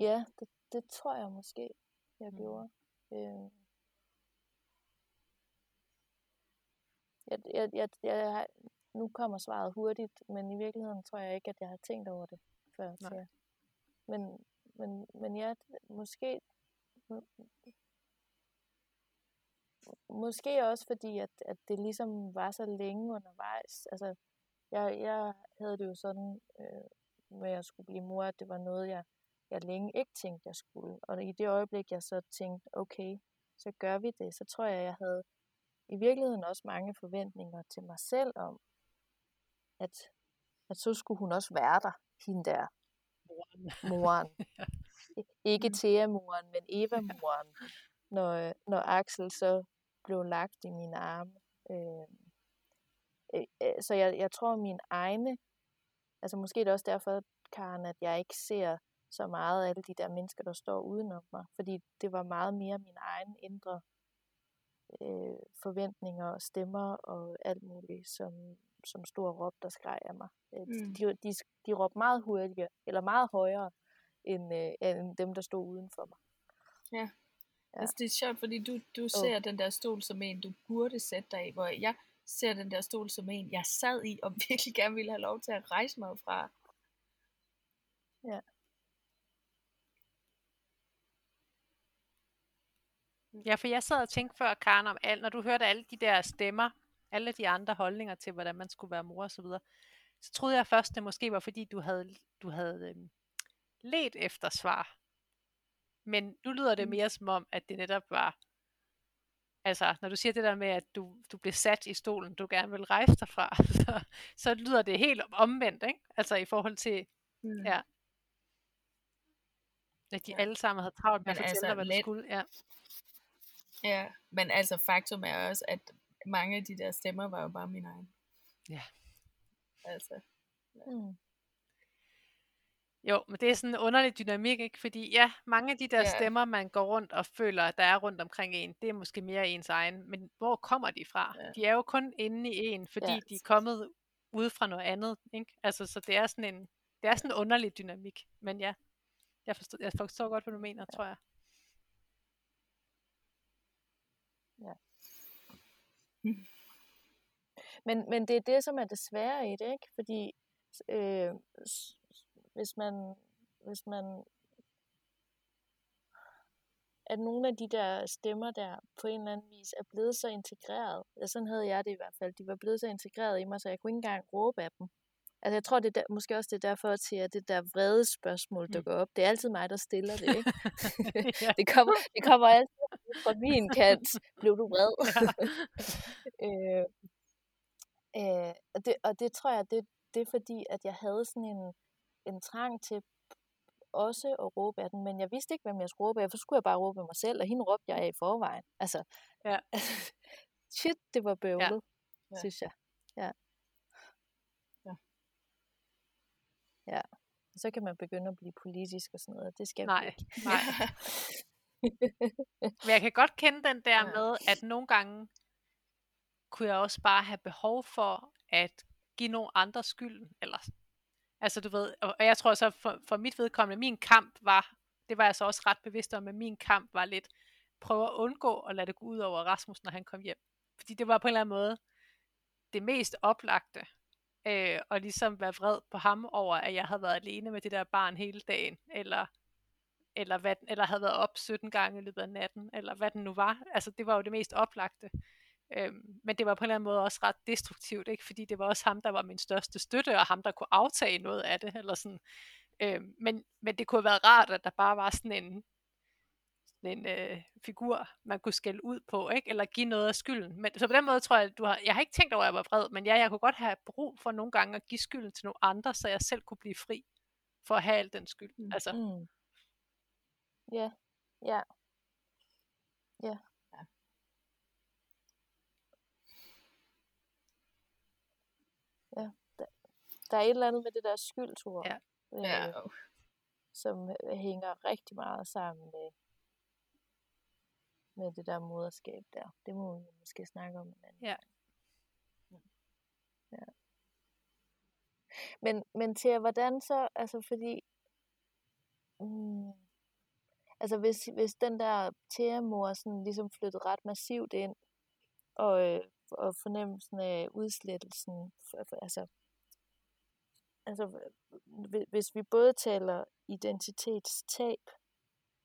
Ja, det, det tror jeg måske, jeg mm. gjorde. Øh. Jeg, jeg, jeg, jeg, nu kommer svaret hurtigt, men i virkeligheden tror jeg ikke, at jeg har tænkt over det før. Nej. Men, men, men ja, måske, måske også fordi, at, at det ligesom var så længe undervejs. Altså, jeg, jeg havde det jo sådan øh, med at skulle blive mor, at det var noget, jeg, jeg længe ikke tænkte, jeg skulle. Og i det øjeblik, jeg så tænkte, okay, så gør vi det, så tror jeg, jeg havde i virkeligheden også mange forventninger til mig selv om, at, at så skulle hun også være der, hende der, moren. moren. Ikke mm. Thea-moren, men Eva-moren, når, når Axel så blev lagt i mine arme. Øh, Øh, øh, så jeg, jeg tror, min egne, altså måske er det også derfor, Karen, at jeg ikke ser så meget af alle de der mennesker, der står udenom mig, fordi det var meget mere min egen indre øh, forventninger og stemmer og alt muligt, som, som stod og råbte og skreg af mig. Øh, mm. De, de, de råbte meget hurtigere, eller meget højere, end, øh, end dem, der stod uden for mig. Ja. ja. Altså det er sjovt, fordi du, du ser oh. den der stol som en, du burde sætte dig i, hvor jeg, ser den der stol som en, jeg sad i, og virkelig gerne ville have lov til at rejse mig fra. Ja. Ja, for jeg sad og tænkte før, Karen, om alt, når du hørte alle de der stemmer, alle de andre holdninger til, hvordan man skulle være mor og så videre, så troede jeg først, det måske var, fordi du havde, du havde øhm, let efter svar. Men nu lyder det mm. mere som om, at det netop var Altså, når du siger det der med, at du, du bliver sat i stolen, du gerne vil rejse dig fra, så, så lyder det helt omvendt, ikke? Altså i forhold til, mm. ja, at de ja. alle sammen havde travlt med men at fortælle altså, dig, hvad let... du skulle. Ja. ja, men altså faktum er også, at mange af de der stemmer var jo bare mine egne. Ja. Altså. Ja. Mm. Jo, men det er sådan en underlig dynamik, ikke? Fordi ja, mange af de der yeah. stemmer, man går rundt og føler, der er rundt omkring en, det er måske mere ens egen. Men hvor kommer de fra? Yeah. De er jo kun inde i en, fordi yeah. de er kommet ud fra noget andet, ikke? Altså, så det er sådan en, det er sådan en underlig dynamik. Men ja, jeg forstår, jeg forstår godt, hvad du mener, ja. tror jeg. Ja. Men, men det er det, som er det svære i det, ikke? Fordi øh, hvis man, hvis man at nogle af de der stemmer der på en eller anden vis er blevet så integreret. Ja, sådan havde jeg det i hvert fald. De var blevet så integreret i mig, så jeg kunne ikke engang råbe af dem. Altså jeg tror, det er der, måske også det er derfor til, at det der vrede spørgsmål mm. dukker op. Det er altid mig, der stiller det, ikke? det, kommer, det kommer altid fra min kant. Blev du vred? øh, øh, og, det, og det tror jeg, det, det er fordi, at jeg havde sådan en, en trang til også at råbe af den, men jeg vidste ikke, hvem jeg skulle råbe af, for så skulle jeg bare råbe af mig selv, og hende råbte jeg af i forvejen. Altså, ja. shit, det var bøvlet, ja. synes jeg. Ja. Ja. Ja. Så kan man begynde at blive politisk og sådan noget. Det skal nej, vi ikke. Nej, Men jeg kan godt kende den der ja. med, at nogle gange kunne jeg også bare have behov for at give nogle andre skylden, eller Altså du ved, og jeg tror så for, for mit vedkommende, min kamp var, det var jeg så også ret bevidst om, at min kamp var lidt, prøve at undgå at lade det gå ud over Rasmus, når han kom hjem. Fordi det var på en eller anden måde det mest oplagte, øh, og ligesom være vred på ham over, at jeg havde været alene med det der barn hele dagen, eller eller, hvad, eller havde været op 17 gange i løbet af natten, eller hvad den nu var. Altså det var jo det mest oplagte. Øhm, men det var på en eller anden måde også ret destruktivt, ikke? fordi det var også ham, der var min største støtte, og ham, der kunne aftage noget af det. Eller sådan. Øhm, men, men det kunne have været rart, at der bare var sådan en, sådan en øh, figur, man kunne skælde ud på, ikke? eller give noget af skylden. Men, så på den måde tror jeg, du har, jeg har ikke tænkt over, at jeg var vred, men ja, jeg kunne godt have brug for nogle gange at give skylden til nogle andre, så jeg selv kunne blive fri for at have al den skyld. Mm. Altså, Mm. Ja, ja. Ja. Ja, der, der er et eller andet med det der skyldtur, Ja. øh, Ja. som øh, hænger rigtig meget sammen med, med det der moderskab der. Det må vi måske snakke om en anden Ja. Ja. Men, men til hvordan så, altså fordi, mm, altså hvis, hvis den der tæmor sådan ligesom flyttede ret massivt ind, og, øh, og fornemmelsen af udslettelsen, altså, altså hvi- hvis vi både taler identitetstab,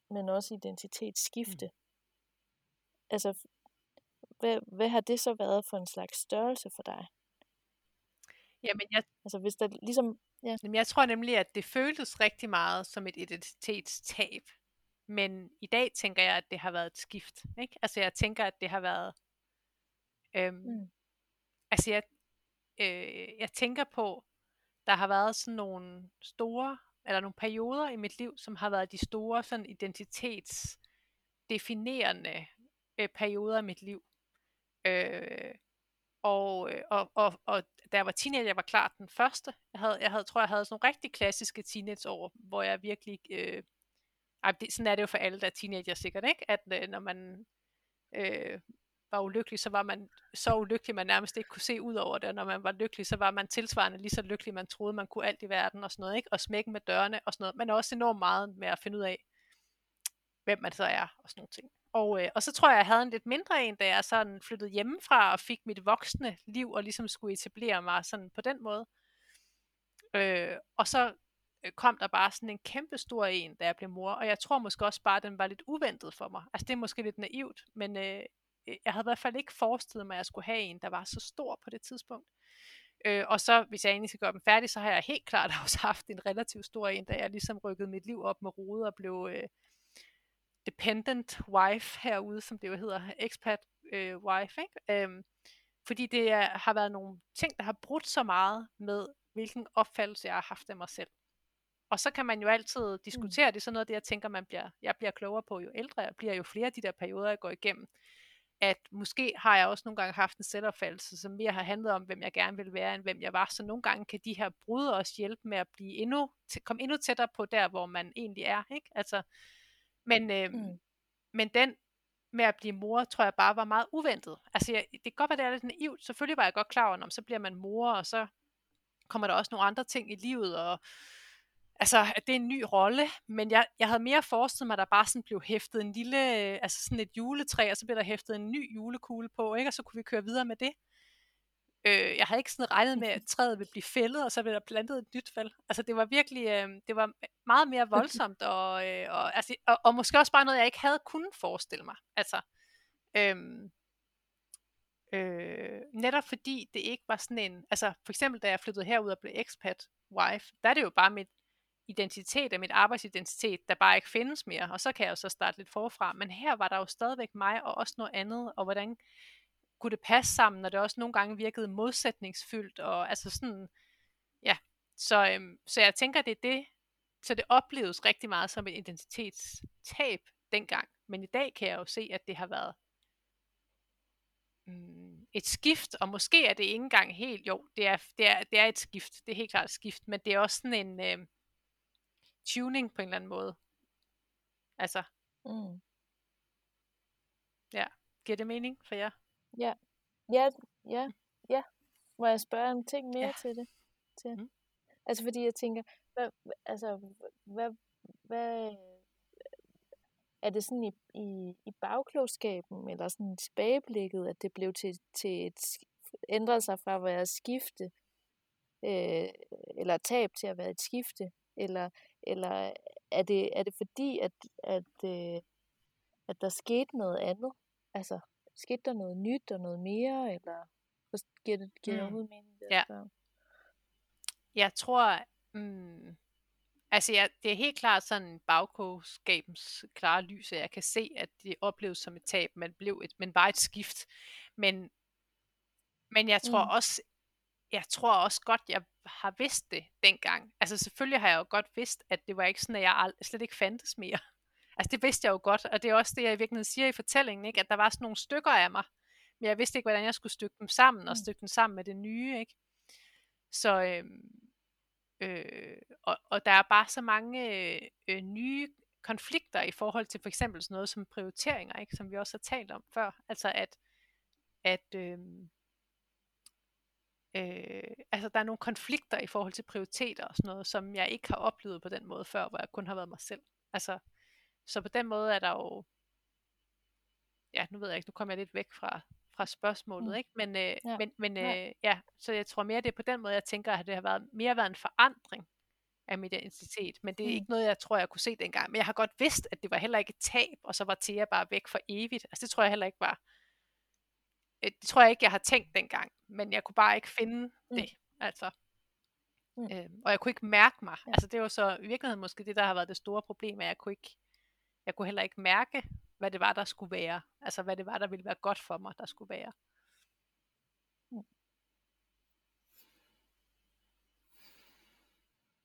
men også identitetsskifte, altså hvad, hvad har det så været for en slags størrelse for dig? jamen jeg, Altså hvis der ligesom, ja, Jamen, jeg tror nemlig, at det føltes rigtig meget som et identitetstab. Men i dag tænker jeg, at det har været et skift. Ikke? Altså jeg tænker, at det har været... Øhm, Mm. Altså jeg, øh, jeg tænker på, der har været sådan nogle store, eller nogle perioder i mit liv, som har været de store sådan identitetsdefinerende øh, perioder i mit liv. Øh, og, øh, og, og, og da jeg var teenager, jeg var klart den første. Jeg havde, jeg havde, tror, jeg havde sådan nogle rigtig klassiske teenageår, hvor jeg virkelig... Øh, ej, det, sådan er det jo for alle, der er teenager sikkert, ikke? At øh, når man øh, var ulykkelig, så var man så ulykkelig, man nærmest ikke kunne se ud over det. Og når man var lykkelig, så var man tilsvarende lige så lykkelig, man troede, man kunne alt i verden og sådan noget, ikke? Og smække med dørene og sådan noget. Men også enormt meget med at finde ud af, hvem man så er og sådan nogle ting. Og, øh, og så tror jeg, jeg havde en lidt mindre en, da jeg sådan flyttede hjemmefra og fik mit voksne liv og ligesom skulle etablere mig sådan på den måde. Øh, og så Øh, kom der bare sådan en kæmpe stor en, da jeg blev mor, og jeg tror måske også bare, at den var lidt uventet for mig. Altså det er måske lidt naivt, men øh, øh, jeg havde i hvert fald ikke forestillet mig, at jeg skulle have en, der var så stor på det tidspunkt. Øh, og så, hvis jeg egentlig skal gøre dem færdig, så har jeg helt klart også haft en relativt stor en, da jeg ligesom rykkede mit liv op med rode og blev øh, dependent wife herude, som det jo hedder, expat øh, wife, ikke? Øh, fordi det er, har været nogle ting, der har brudt så meget med, hvilken opfattelse jeg har haft af mig selv. Og så kan man jo altid diskutere, mm. det er sådan noget, det jeg tænker, man bliver, jeg bliver klogere på, jo ældre jeg bliver, jo flere af de der perioder, jeg går igennem. At måske har jeg også nogle gange haft en selvopfattelse, som mere har handlet om, hvem jeg gerne vil være, end hvem jeg var. Så nogle gange kan de her brud også hjælpe med at blive endnu, komme endnu tættere på der, hvor man egentlig er. Ikke? Altså, men, øh, mm. men den med at blive mor, tror jeg bare var meget uventet. Altså, jeg, det kan godt være, det er lidt naivt. Selvfølgelig var jeg godt klar over, om så bliver man mor, og så kommer der også nogle andre ting i livet, og altså, at det er en ny rolle, men jeg, jeg havde mere forestillet mig, at der bare sådan blev hæftet en lille, altså sådan et juletræ, og så blev der hæftet en ny julekugle på, ikke? og så kunne vi køre videre med det. Øh, jeg havde ikke sådan regnet med, at træet ville blive fældet, og så blev der plantet et nyt fald. Altså det var virkelig, øh, det var meget mere voldsomt, og, øh, og, altså, og, og måske også bare noget, jeg ikke havde kunnet forestille mig. Altså, øh, øh, netop fordi det ikke var sådan en, altså for eksempel da jeg flyttede herud og blev expat wife, der er det jo bare mit identitet af mit arbejdsidentitet, der bare ikke findes mere, og så kan jeg jo så starte lidt forfra, men her var der jo stadigvæk mig, og også noget andet, og hvordan kunne det passe sammen, når det også nogle gange virkede modsætningsfyldt, og altså sådan, ja, så, øhm, så jeg tænker, det er det, så det opleves rigtig meget som et identitetstab dengang, men i dag kan jeg jo se, at det har været mm, et skift, og måske er det ikke engang helt, jo, det er, det, er, det er et skift, det er helt klart et skift, men det er også sådan en øh, tuning på en eller anden måde. Altså, Mm. ja, giver det mening for jer? Ja, ja, ja, ja. Må jeg spørge en ting mere Ja. til det? Til? Mm. Altså fordi jeg tænker, hvad, altså, hvad, hvad, er det sådan i, i, i bagklogskaben, eller sådan tilbageblikket, at det blev til, til et, ændret sig fra at være skifte, øh, eller tab til at være et skifte, eller, eller er, det, er det fordi, at, at, øh, at der skete noget andet? Altså, skete der noget nyt og noget mere, eller giver det, giver Mm. overhovedet mening? Det, Ja. jeg tror, mm, altså jeg, det er helt klart sådan bagklogskabens klare lys, at jeg kan se, at det opleves som et tab, men, blev et, men var et skift. Men, men jeg tror Mm. også, jeg tror også godt, jeg har vidst det dengang. Altså selvfølgelig har jeg jo godt vidst, at det var ikke sådan, at jeg ald- slet ikke fandtes mere. Altså det vidste jeg jo godt, og det er også det, jeg i virkeligheden siger i fortællingen, ikke? at der var sådan nogle stykker af mig, men jeg vidste ikke, hvordan jeg skulle stykke dem sammen, og Mm. stykke dem sammen med det nye. Ikke? Så, øhm, øh, og, og der er bare så mange øh, øh, nye konflikter i forhold til for eksempel sådan noget som prioriteringer, ikke? som vi også har talt om før. Altså at, at øhm, øh, altså der er nogle konflikter i forhold til prioriteter og sådan noget, som jeg ikke har oplevet på den måde før, hvor jeg kun har været mig selv. Altså, så på den måde er der jo, ja, nu ved jeg ikke, nu kommer jeg lidt væk fra, fra spørgsmålet, Mm. ikke? Men, øh, Ja. men, men øh, ja, så jeg tror mere, det er på den måde, jeg tænker, at det har været, mere været en forandring af min identitet, men det er Mm. ikke noget, jeg tror, jeg kunne se dengang. Men jeg har godt vidst, at det var heller ikke et tab, og så var Thea bare væk for evigt. Altså det tror jeg heller ikke var, øh, det tror jeg ikke, jeg har tænkt dengang, men jeg kunne bare ikke finde Mm. det, altså. Mm. Øhm, og jeg kunne ikke mærke mig. Ja. Altså det var så i virkeligheden måske det, der har været det store problem, at jeg kunne ikke, jeg kunne heller ikke mærke, hvad det var, der skulle være. Altså hvad det var, der ville være godt for mig, der skulle være.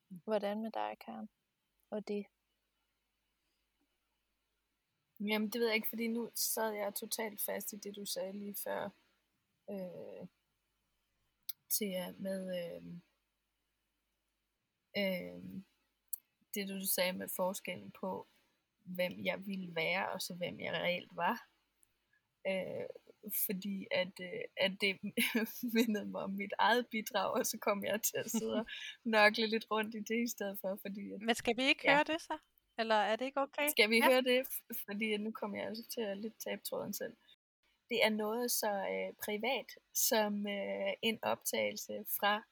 Hvordan med dig, Karen? Og det? Jamen, det ved jeg ikke, fordi nu sad jeg totalt fast i det, du sagde lige før. Øh, til øh, med øh, øh, det, du sagde med forskellen på, hvem jeg ville være, og så hvem jeg reelt var. Øh, fordi at, øh, at det mindede mig om mit eget bidrag, og så kom jeg til at sidde og nørkle lidt rundt i det i stedet for, fordi at, Men skal vi ikke Ja. høre det så? Eller er det ikke okay? skal vi Ja. høre det? Fordi nu kommer jeg altså til at lidt tabe tråden selv. Det er noget så øh, privat som øh, en optagelse fra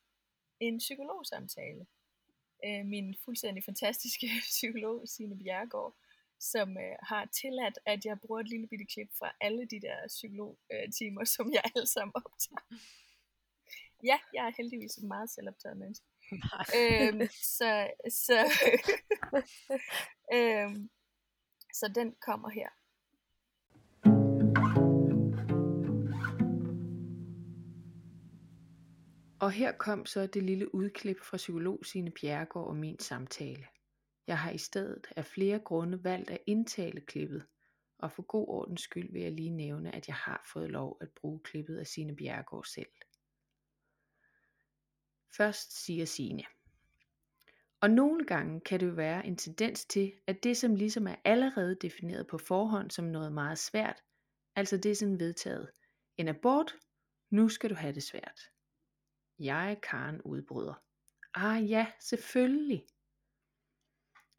en psykologsamtale. Øh, min fuldstændig fantastiske psykolog, Signe Bjergård, som øh, har tilladt, at jeg bruger et lille bitte klip fra alle de der psykologtimer, som jeg alle sammen optager. Ja, jeg er heldigvis et meget selvoptaget menneske. Nej. øhm, så, så, øhm, så den kommer her. Og her kom så det lille udklip fra psykolog Signe Bjerregaard og min samtale. Jeg har i stedet af flere grunde valgt at indtale klippet, og for god ordens skyld vil jeg lige nævne, at jeg har fået lov at bruge klippet af Signe Bjerregaard selv. Først siger Signe. Og nogle gange kan det jo være en tendens til, at det som ligesom er allerede defineret på forhånd som noget meget svært, altså det er sådan vedtaget. En abort, nu skal du have det svært. Jeg, Karen, udbryder. Ah ja, selvfølgelig.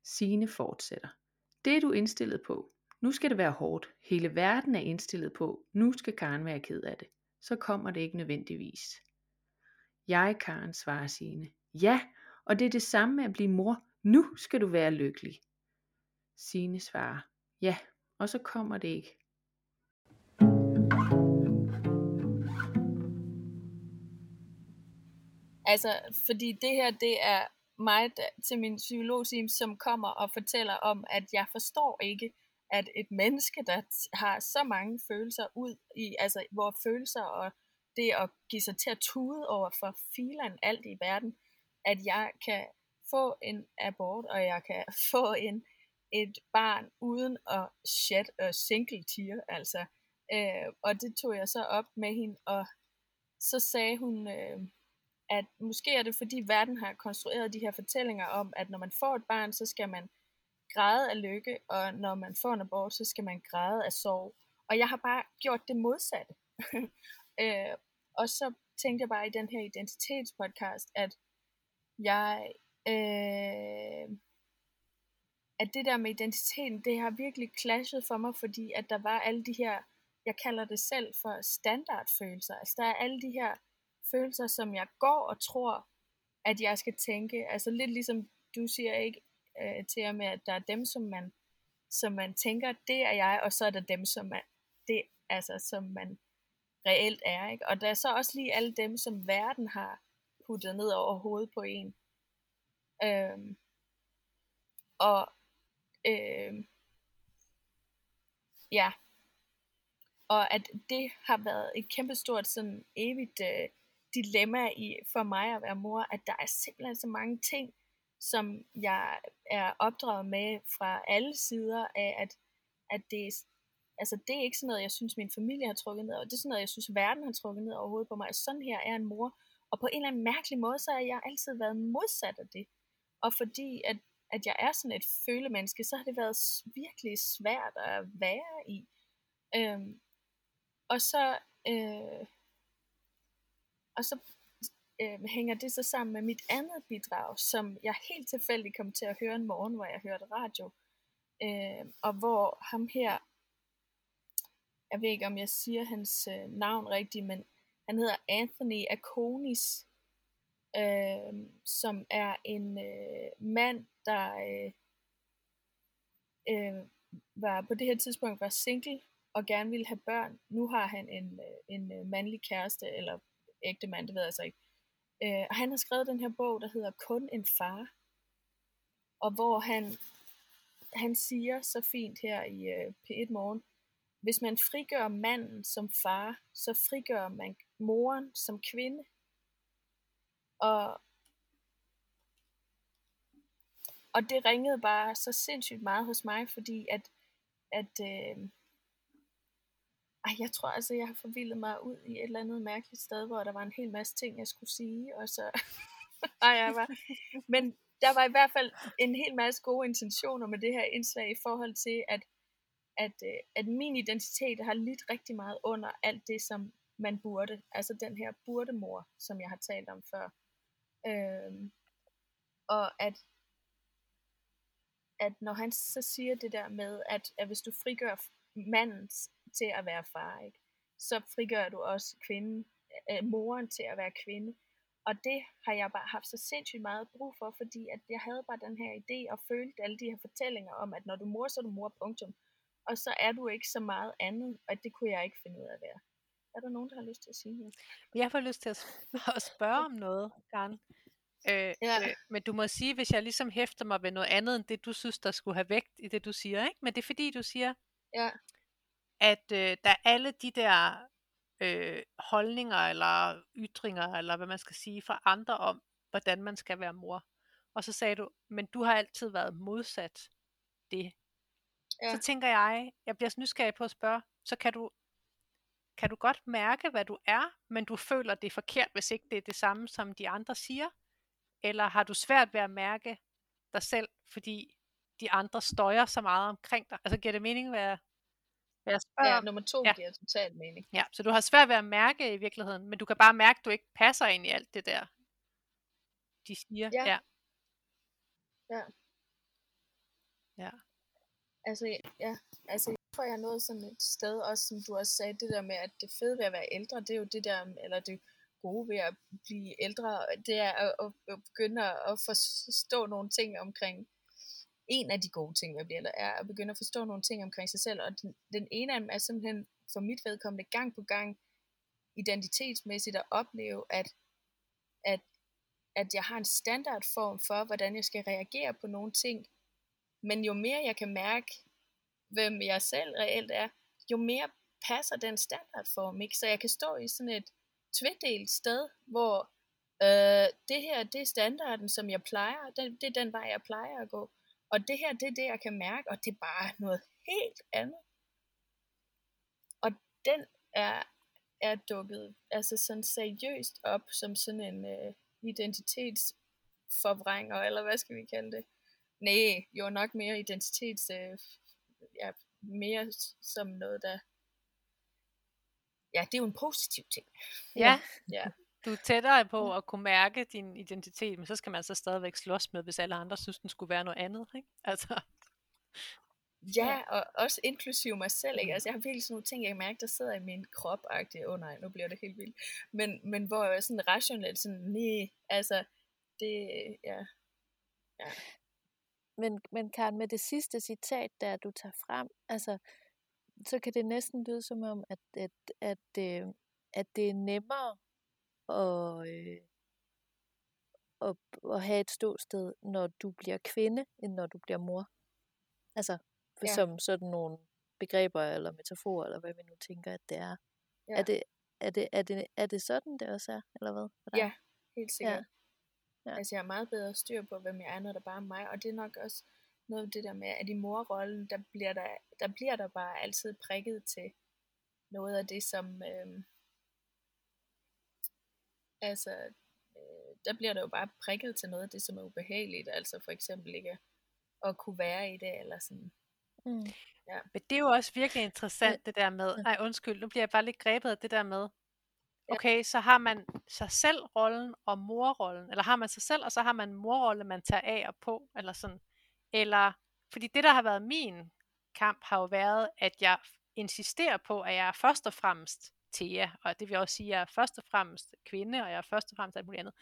Signe fortsætter. Det er du indstillet på. Nu skal det være hårdt. Hele verden er indstillet på. Nu skal Karen være ked af det. Så kommer det ikke nødvendigvis. Jeg, Karen, svarer Signe. Ja, og det er det samme med at blive mor. Nu skal du være lykkelig. Signe svarer. Ja, og så kommer det ikke. Altså, fordi det her, det er mig der, til min psykologteam, som kommer og fortæller om, at jeg forstår ikke, at et menneske, der har så mange følelser ud i, altså hvor følelser og det at give sig til at tude over for filen alt i verden, at jeg kan få en abort, og jeg kan få en, et barn uden at shed og single tear, altså. Øh, og det tog jeg så op med hende, og så sagde hun, øh, at måske er det fordi verden har konstrueret de her fortællinger om, at når man får et barn, så skal man græde af lykke, og når man får en abort, så skal man græde af sorg. Og jeg har bare gjort det modsatte. øh, og så tænkte jeg bare i den her identitetspodcast, at jeg, øh, at det der med identiteten, det har virkelig clashet for mig, fordi at der var alle de her, jeg kalder det selv for standardfølelser. Altså der er alle de her følelser, som jeg går og tror, at jeg skal tænke. Altså lidt ligesom du siger ikke øh, til med, at der er dem, som man, som man tænker, det er jeg, og så er der dem, som man, det, altså, som man reelt er. Ikke? Og der er så også lige alle dem, som verden har puttet ned over hovedet på en. Øhm, og øhm, ja, og at det har været et kæmpestort sådan evigt øh, dilemma i for mig at være mor, at der er simpelthen så mange ting, som jeg er opdraget med fra alle sider af, at, at det, altså det er ikke sådan noget, jeg synes, min familie har trukket ned over. Det er sådan noget, jeg synes, verden har trukket ned overhovedet på mig. Sådan her er en mor. Og på en eller anden mærkelig måde, så har jeg altid været modsat af det. Og fordi at, at jeg er sådan et følemenneske, så har det været virkelig svært at være i. Øhm, og så, øh, og så øh, hænger det så sammen med mit andet bidrag, som jeg helt tilfældigt kom til at høre en morgen, hvor jeg hørte radio. Øh, og hvor ham her, jeg ved ikke om jeg siger hans øh, navn rigtigt, men han hedder Anthony Akonis, øh, som er en øh, mand, der øh, øh, var på det her tidspunkt var single og gerne ville have børn. Nu har han en, øh, en øh, mandlig kæreste, eller ægte mand, det ved jeg så ikke. Øh, og han har skrevet den her bog, der hedder Kun en far. Og hvor han, han siger så fint her i øh, P1 Morgen, hvis man frigør manden som far, så frigør man moren som kvinde. Og, og det ringede bare så sindssygt meget hos mig, fordi at, at øh, ej, jeg tror altså, jeg har forvildet mig ud i et eller andet mærkeligt sted, hvor der var en hel masse ting, jeg skulle sige, og så... Ej, jeg var... Men der var i hvert fald en hel masse gode intentioner med det her indslag i forhold til, at, at, øh, at min identitet har lidt rigtig meget under alt det, som man burde. Altså den her burdemor, som jeg har talt om før. Øhm, og at, at når han så siger det der med, at, at hvis du frigør mandens til at være far, ikke? så frigør du også kvinden, øh, moren til at være kvinde. Og det har jeg bare haft så sindssygt meget brug for, fordi at jeg havde bare den her idé og følte alle de her fortællinger om, at når du mor, så er du mor, punktum. Og så er du ikke så meget andet, og det kunne jeg ikke finde ud af at være. Er der nogen, der har lyst til at sige noget? Jeg får lyst til at, at spørge om noget, Karen. Øh, Ja. øh, men du må sige, hvis jeg ligesom hæfter mig ved noget andet, end det du synes, der skulle have vægt i det, du siger. Ikke? Men det er fordi, du siger, Ja, at øh, der er alle de der øh, holdninger eller ytringer, eller hvad man skal sige, fra andre om, hvordan man skal være mor. Og så sagde du, men du har altid været modsat det. Ja. Så tænker jeg, jeg bliver så nysgerrig på at spørge, så kan du, kan du godt mærke, hvad du er, men du føler, det er forkert, hvis ikke det er det samme, som de andre siger? Eller har du svært ved at mærke dig selv, fordi de andre støjer så meget omkring dig? Altså giver det mening, hvad jeg, spørger ja nummer to Ja. giver totalt mening. Ja, så du har svært ved at mærke i virkeligheden, men du kan bare mærke, at du ikke passer ind i alt det der, de siger. Ja. ja. Ja. Ja. Altså, ja, altså, jeg tror, jeg er nået sådan et sted, også som du også sagde, det der med, at det fede ved at være ældre, det er jo det der, eller det gode ved at blive ældre, det er at, at begynde at forstå nogle ting omkring, en af de gode ting ved at blive ældre, er at begynde at forstå nogle ting omkring sig selv, og den, den ene af dem er simpelthen for mit vedkommende gang på gang identitetsmæssigt at opleve, at, at, at jeg har en standardform for, hvordan jeg skal reagere på nogle ting, men jo mere jeg kan mærke, hvem jeg selv reelt er, jo mere passer den standardform, ikke? Så jeg kan stå i sådan et tvedelt sted, hvor øh, det her, det er standarden, som jeg plejer, det, det er den vej, jeg plejer at gå. Og det her, det er det, jeg kan mærke, og det er bare noget helt andet. Og den er, er dukket altså sådan seriøst op som sådan en øh, identitetsforvrænger, eller hvad skal vi kalde det? Nej, jo nok mere identitets, øh, ja, mere som noget, der, ja, det er jo en positiv ting. Ja. Ja, du er tættere på at kunne mærke din identitet, men så skal man så stadigvæk slås med, hvis alle andre synes, den skulle være noget andet. Ikke? Altså, Ja, og også inklusive mig selv, ikke? Altså, jeg har virkelig sådan nogle ting, jeg kan mærke, der sidder i min krop, åh oh, nej, nu bliver det helt vildt. Men, men hvor jeg er sådan rationelt sådan, nej, altså, det, ja, ja. Men, men Karen, med det sidste citat, der du tager frem, altså, så kan det næsten lyde som om, at, at, at, at, øh, at det er nemmere at, øh, at, at have et ståsted, når du bliver kvinde, end når du bliver mor. Altså, ja. som sådan nogle begreber eller metaforer, eller hvad vi nu tænker, at det er. Ja. Er, det, er, det, er, det, er det sådan, det også er, eller hvad? Ja, helt sikkert. Ja. Ja. Altså, jeg har meget bedre styr på, hvem jeg er, når der bare er mig, og det er nok også noget af det der med, at i morrollen, der bliver der, der bliver der bare altid prikket til noget af det, som, øh, altså, øh, der bliver der jo bare prikket til noget af det, som er ubehageligt, altså for eksempel ikke at kunne være i det, eller sådan, Mm. Ja. Men det er jo også virkelig interessant, det der med, nej undskyld, nu bliver jeg bare lidt grebet af det der med, okay, så har man sig selv rollen og morrollen, eller har man sig selv, og så har man morrolle, man tager af og på, eller sådan. Eller, fordi det der har været min kamp, har jo været, at jeg insisterer på, at jeg er først og fremmest Thea, og det vil også sige, at jeg er først og fremmest kvinde, og jeg er først og fremmest alt muligt andet.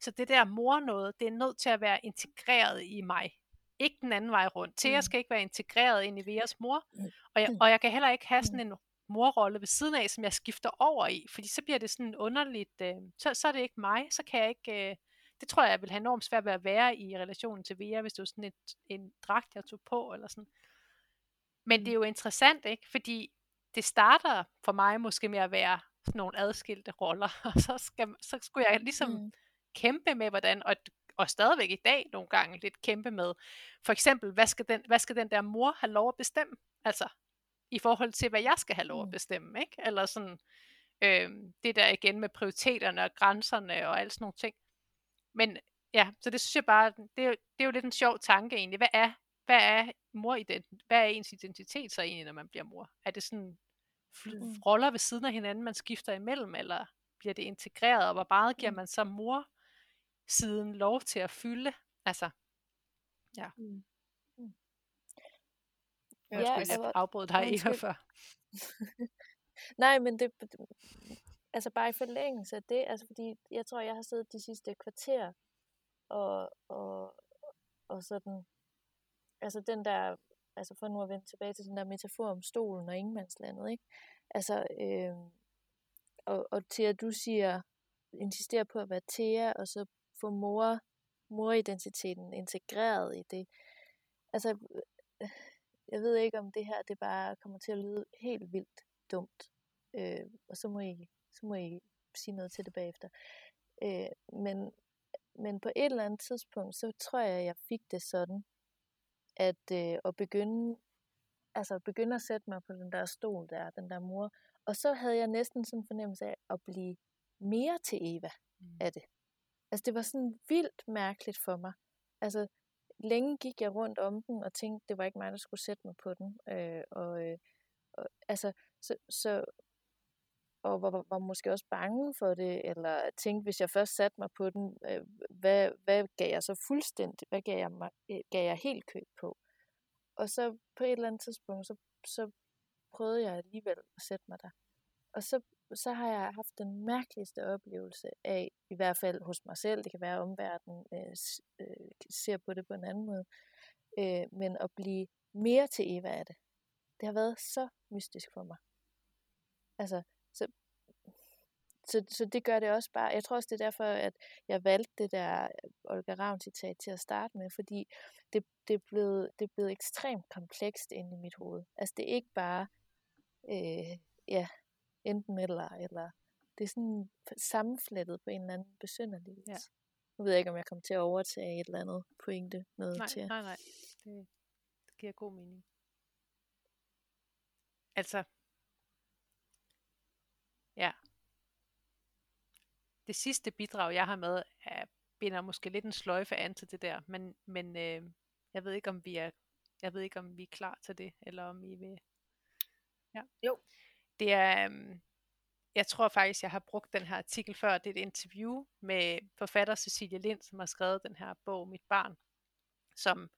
Så det der mor noget, det er nødt til at være integreret i mig. Ikke den anden vej rundt. Thea mm. skal ikke være integreret ind i Veras mor, mm. og jeg, og jeg kan heller ikke have sådan mm. en morrolle ved siden af, som jeg skifter over i, fordi så bliver det sådan underligt, øh, så, så er det ikke mig, så kan jeg ikke, øh, det tror jeg, jeg vil have enormt svært ved at være i relationen til Vera, hvis det var sådan et, en dragt, jeg tog på, eller sådan. Men det er jo interessant, ikke? Fordi det starter for mig måske med at være sådan nogle adskilte roller, og så, skal, så skulle jeg ligesom mm. kæmpe med, hvordan, og og stadigvæk i dag nogle gange lidt kæmpe med. For eksempel, hvad skal den, hvad skal den der mor have lov at bestemme? Altså, i forhold til, hvad jeg skal have lov at mm. bestemme, ikke? Eller sådan, øh, det der igen med prioriteterne og grænserne og alt sådan nogle ting. Men ja, så det synes jeg bare, det er, det er jo lidt en sjov tanke egentlig. Hvad er, hvad er mor hvad er ens identitet så egentlig, når man bliver mor? Er det sådan mm. roller ved siden af hinanden, man skifter imellem, eller bliver det integreret, og hvor meget giver mm. man så mor siden lov til at fylde. Altså, ja. Mm. Mm. Jeg ja, skulle jeg afbrød dig ikke før. Nej, men det, altså bare i forlængelse af det, altså fordi jeg tror, jeg har siddet de sidste kvarter og, og, og sådan, altså den der, altså for nu at vende tilbage til den der metafor om stolen og ingenmandslandet, ikke? Altså, øh, og, og til at du siger, insisterer på at være Thea, og så få mor, moridentiteten integreret i det. Altså, jeg ved ikke om det her, det bare kommer til at lyde helt vildt dumt. Øh, og så må, I, så må I sige noget til det bagefter. Øh, men, men på et eller andet tidspunkt, så tror jeg, jeg fik det sådan, at øh, at begynde, altså begynde at sætte mig på den der stol der, den der mor, og så havde jeg næsten sådan en fornemmelse af at blive mere til Eva mm. af det. Altså det var sådan vildt mærkeligt for mig. Altså længe gik jeg rundt om den og tænkte, det var ikke mig, der skulle sætte mig på den. Øh, og, øh, og altså, så, så og var, var måske også bange for det, eller tænkte, hvis jeg først satte mig på den, øh, hvad, hvad gav jeg så fuldstændig, hvad gav jeg, mig, øh, gav jeg helt køb på? Og så på et eller andet tidspunkt, så, så prøvede jeg alligevel at sætte mig der. Og så så har jeg haft den mærkeligste oplevelse af, i hvert fald hos mig selv, det kan være, at omverdenen øh, øh, ser på det på en anden måde, øh, men at blive mere til Eva af det. Det har været så mystisk for mig. Altså, så, så, så det gør det også bare, jeg tror også, det er derfor, at jeg valgte det der Olga Ravn citat til at starte med, fordi det, det, er blevet, det er blevet ekstremt komplekst inde i mit hoved. Altså, det er ikke bare, øh, ja, enten eller, eller det er sådan sammenflettet på en eller anden besynderlig vis. Ja. Nu ved jeg ikke, om jeg kommer til at overtage et eller andet pointe noget nej, til. Nej, nej, det, det giver god mening. Altså, ja. Det sidste bidrag, jeg har med, er, binder måske lidt en sløjfe an til det der, men, men øh, jeg ved ikke, om vi er jeg ved ikke, om vi er klar til det, eller om I vil... Ja. Jo, det er, øhm, jeg tror faktisk, jeg har brugt den her artikel før. Det er et interview med forfatter Cecilie Lind, som har skrevet den her bog, Mit barn, som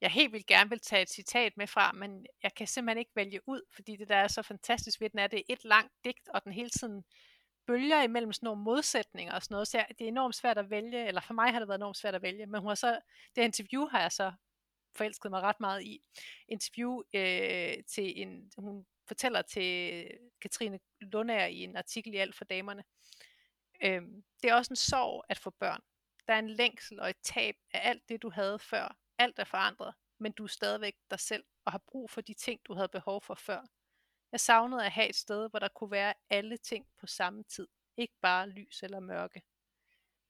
jeg helt vildt gerne vil tage et citat med fra, men jeg kan simpelthen ikke vælge ud, fordi det der er så fantastisk ved den, er, det er et langt digt, og den hele tiden bølger imellem sådan nogle modsætninger og sådan noget, så jeg, det er enormt svært at vælge, eller for mig har det været enormt svært at vælge, men hun har så, det interview har jeg så forelsket mig ret meget i. Interview øh, til en, hun fortæller til Katrine Lundager i en artikel i Alt for Damerne. Øh, det er også en sorg at få børn. Der er en længsel og et tab af alt det, du havde før. Alt er forandret, men du er stadigvæk dig selv og har brug for de ting, du havde behov for før. Jeg savnede at have et sted, hvor der kunne være alle ting på samme tid. Ikke bare lys eller mørke.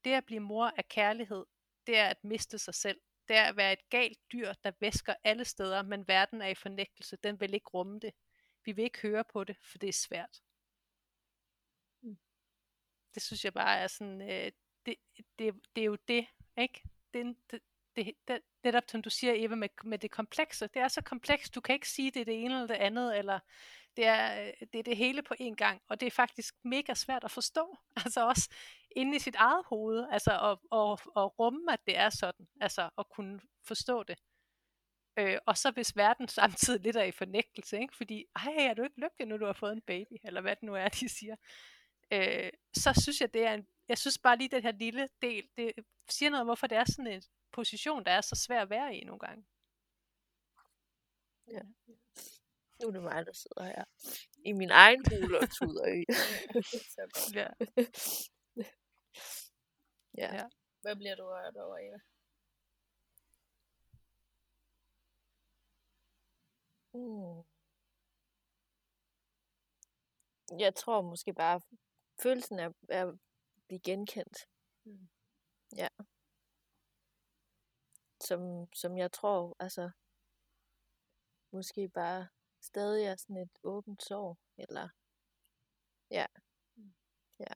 Det at blive mor af kærlighed, det er at miste sig selv. Det er at være et galt dyr, der væsker alle steder, men verden er i fornægtelse. Den vil ikke rumme det. Vi vil ikke høre på det, for det er svært. Mm. Det synes jeg bare er sådan, øh, det, det, det er jo det, ikke? Det, det, det, det, netop som du siger, Eva, med, med det komplekse. Det er så komplekst, du kan ikke sige, det er det ene eller det andet, eller det er, øh, det er det hele på én gang, og det er faktisk mega svært at forstå, altså også inde i sit eget hoved, altså at, at, at rumme, at det er sådan, altså at kunne forstå det. Øh, og så hvis verden samtidig lidt er i fornægtelse, ikke? fordi, ej, er du ikke lykkelig, nu du har fået en baby, eller hvad det nu er, de siger, øh, så synes jeg, det er en, jeg synes bare lige, den her lille del, det siger noget om, hvorfor det er sådan en position, der er så svær at være i nogle gange. Ja. Nu er det mig, der sidder her i min egen hule og tuder i. ja. ja. ja. Hvad bliver du rørt over, Eva? Mm. Jeg tror måske bare, følelsen af at blive genkendt. Mm. Ja. Som, som jeg tror, altså, måske bare stadig er sådan et åbent sår, eller, ja. Ja.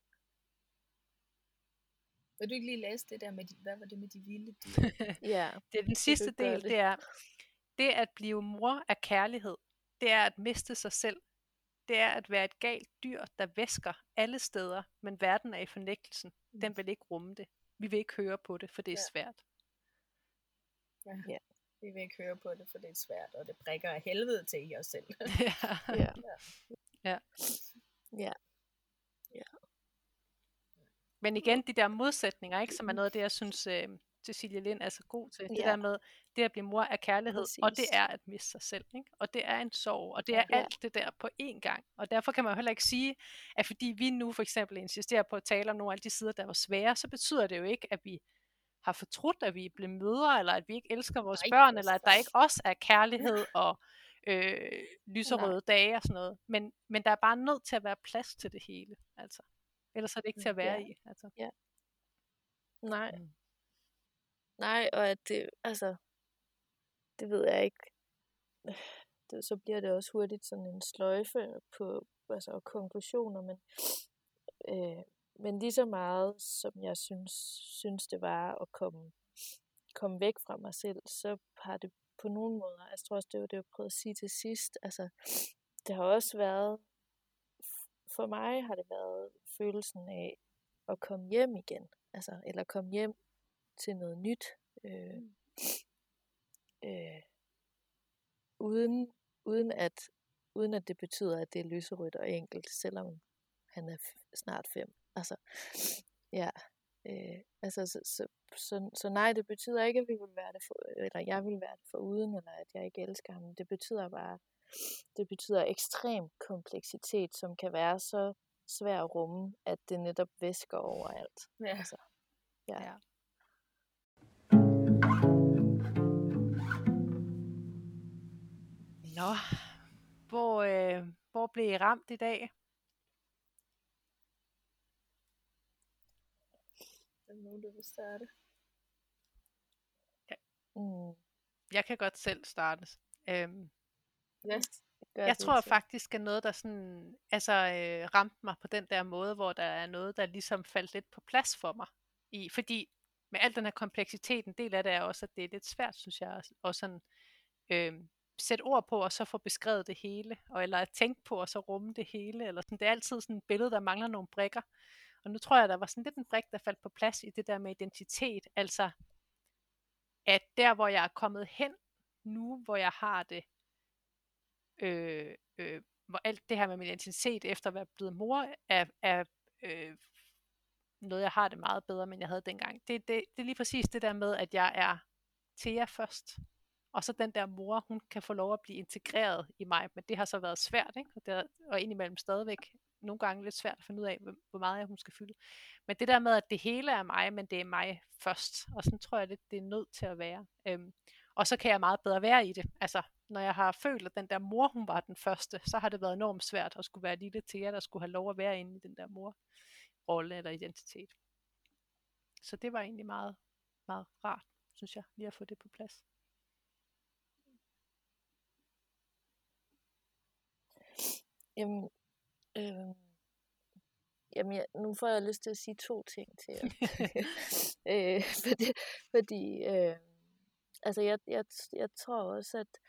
Vil du ikke lige læse det der med, de, hvad var det med de vilde dyr? ja. Det er den sidste del, det? det er, det at blive mor af kærlighed, det er at miste sig selv. Det er at være et galt dyr, der væsker alle steder, men verden er i fornægtelsen. Den vil ikke rumme det. Vi vil ikke høre på det, for det er Ja. svært. Ja. Ja. Vi vil ikke høre på det, for det er svært, og det prikker af helvede til i os selv. ja. Ja. Ja. Ja. Men igen, de der modsætninger, ikke, som er noget af det, jeg synes, øh, Cecilie Lind er så god til. Det Ja. der med, det at blive mor af kærlighed, og det Præcis. er at miste sig selv. Ikke? Og det er en sorg, og det er Ja. alt det der på én gang. Og derfor kan man jo heller ikke sige, at fordi vi nu for eksempel insisterer på at tale om nogle af de sider, der var svære, så betyder det jo ikke, at vi har fortrudt, at vi er blevet mødre, eller at vi ikke elsker vores Nej, børn, eller at der ikke også er kærlighed og øh, Nej. lyserøde dage og sådan noget. Men, men der er bare nødt til at være plads til det hele. Altså. Ellers er det ikke til at være Ja. i. Altså. Nej. Mm. Nej, og at det, altså, det ved jeg ikke. Det, så bliver det også hurtigt sådan en sløjfe på altså, konklusioner, men, øh, men lige så meget, som jeg synes, synes det var at komme, komme væk fra mig selv, så har det på nogle måder, jeg tror også, det var det, jeg prøvede at sige til sidst, altså, det har også været, for mig har det været følelsen af at komme hjem igen, altså, eller komme hjem til noget nyt, øh, øh, uden, uden, at, uden at det betyder, at det er lyserødt og enkelt, selvom han er f- snart fem. Altså, ja. Øh, altså, så, så, så, så nej, det betyder ikke, at vi vil være det for, eller jeg vil være det for uden, eller at jeg ikke elsker ham. Det betyder bare, det betyder ekstrem kompleksitet, som kan være så svær at rumme, at det netop væsker overalt. Ja. Altså, ja. Ja. Nå, hvor, øh, hvor blev I ramt i dag? Er der nogen, der vil starte? Mm, Jeg kan godt selv starte. Øhm, Ja. gør jeg tror til. faktisk, at noget, der sådan, altså, øh, ramte mig på den der måde, hvor der er noget, der ligesom faldt lidt på plads for mig. I, fordi med al den her kompleksitet, en del af det er også, at det er lidt svært, synes jeg, og sådan, øh, sætte ord på, og så få beskrevet det hele, og eller at tænke på, og så rumme det hele, eller sådan. Det er altid sådan et billede, der mangler nogle brikker. Og nu tror jeg, der var sådan lidt en brik, der faldt på plads i det der med identitet, altså at der, hvor jeg er kommet hen nu, hvor jeg har det, øh, øh, hvor alt det her med min identitet efter at være blevet mor, er, er øh, noget, jeg har det meget bedre, men jeg havde dengang. Det, det, det er lige præcis det der med, at jeg er Thea først. Og så den der mor, hun kan få lov at blive integreret i mig, men det har så været svært, ikke? Og, det er, og indimellem stadigvæk nogle gange lidt svært at finde ud af, hvor meget jeg hun skal fylde. Men det der med, at det hele er mig, men det er mig først, og sådan tror jeg lidt, det er nødt til at være. Øhm, og så kan jeg meget bedre være i det. Altså, når jeg har følt, at den der mor, hun var den første, så har det været enormt svært at skulle være lille til jer, der skulle have lov at være inde i den der mor-rolle eller identitet. Så det var egentlig meget, meget rart, synes jeg, lige at få det på plads. Jamen, øh, jamen jeg, nu får jeg lyst til at sige to ting til jer. øh, fordi, fordi øh, altså jeg, jeg, jeg tror også, at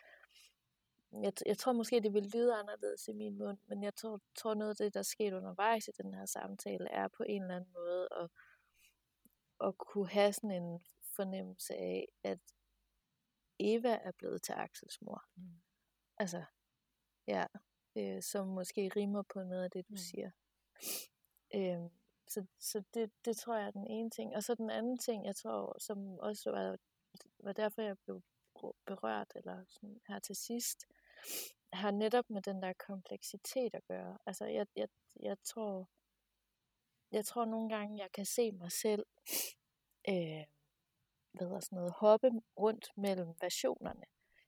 jeg, jeg tror måske, det vil lyde anderledes i min mund, men jeg tror, tror noget af det, der skete undervejs i den her samtale, er på en eller anden måde at, at kunne have sådan en fornemmelse af, at Eva er blevet til Axels mor. Mm. Altså, ja, øh, som måske rimer på noget af det, du mm. siger. Øh, så så det, det tror jeg er den ene ting. Og så den anden ting, jeg tror, som også var, var derfor, jeg blev berørt, eller sådan her til sidst, har netop med den der kompleksitet at gøre. Altså, jeg, jeg, jeg tror, jeg tror nogle gange, jeg kan se mig selv, øh, hvad sådan noget, hoppe rundt mellem versionerne.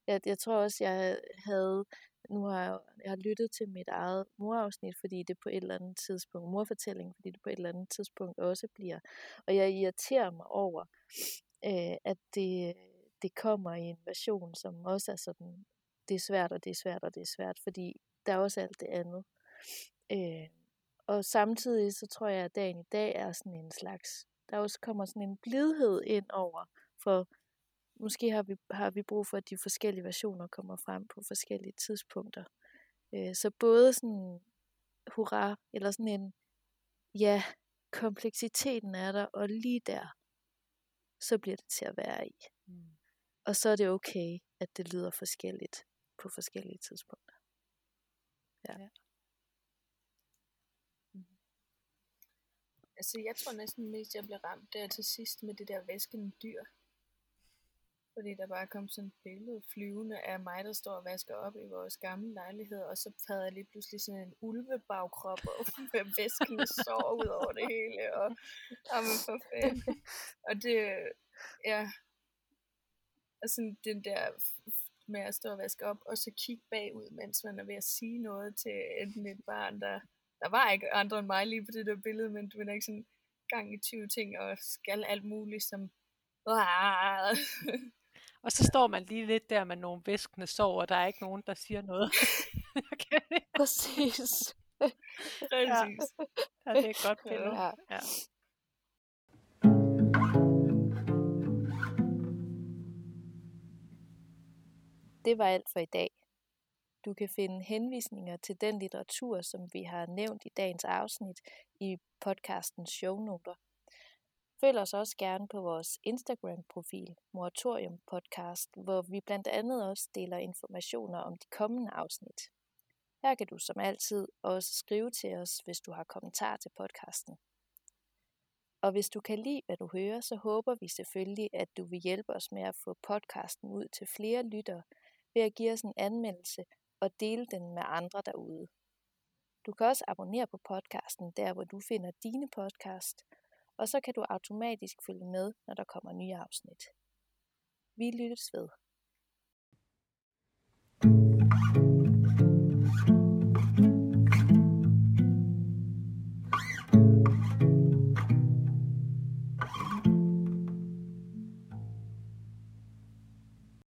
Jeg, jeg tror også, jeg havde nu har jeg, jeg har lyttet til mit eget morafsnit, fordi det på et eller andet tidspunkt, morfortælling, fordi det på et eller andet tidspunkt også bliver. Og jeg irriterer mig over, øh, at det, det kommer i en version, som også er sådan, det er svært, og det er svært, og det er svært, fordi der er også alt det andet. Øh, og samtidig så tror jeg, at dagen i dag er sådan en slags, der også kommer sådan en blidhed ind over, for måske har vi, har vi brug for, at de forskellige versioner kommer frem på forskellige tidspunkter. Øh, så både sådan, hurra, eller sådan en, ja, kompleksiteten er der, og lige der, så bliver det til at være i. Mm. Og så er det okay, at det lyder forskelligt på forskellige tidspunkter. Ja. ja. Mm. Altså, jeg tror næsten mest, jeg blev ramt der til sidst med det der væskende dyr. Fordi der bare kom sådan et billede flyvende af mig, der står og vasker op i vores gamle lejlighed, og så havde jeg lige pludselig sådan en ulvebagkrop og med væskende sår ud over det hele, og, jamen for fanden. Og det, ja, og sådan den der med at stå og vaske op, og så kigge bagud, mens man er ved at sige noget til enten et barn, der, der var ikke andre end mig lige på det der billede, men du er ikke sådan gang i 20 ting, og skal alt muligt, som og så står man lige lidt der med nogle væskende sår, og der er ikke nogen, der siger noget. okay. Præcis. Præcis. Ja. ja, det er et godt billede. Ja. ja. Det var alt for i dag. Du kan finde henvisninger til den litteratur, som vi har nævnt i dagens afsnit i podcastens shownoter. Følg os også gerne på vores Instagram-profil, Moratorium Podcast, hvor vi blandt andet også deler informationer om de kommende afsnit. Her kan du som altid også skrive til os, hvis du har kommentar til podcasten. Og hvis du kan lide, hvad du hører, så håber vi selvfølgelig, at du vil hjælpe os med at få podcasten ud til flere lyttere ved at give os en anmeldelse og dele den med andre derude. Du kan også abonnere på podcasten der, hvor du finder dine podcast, og så kan du automatisk følge med, når der kommer nye afsnit. Vi lyttes ved.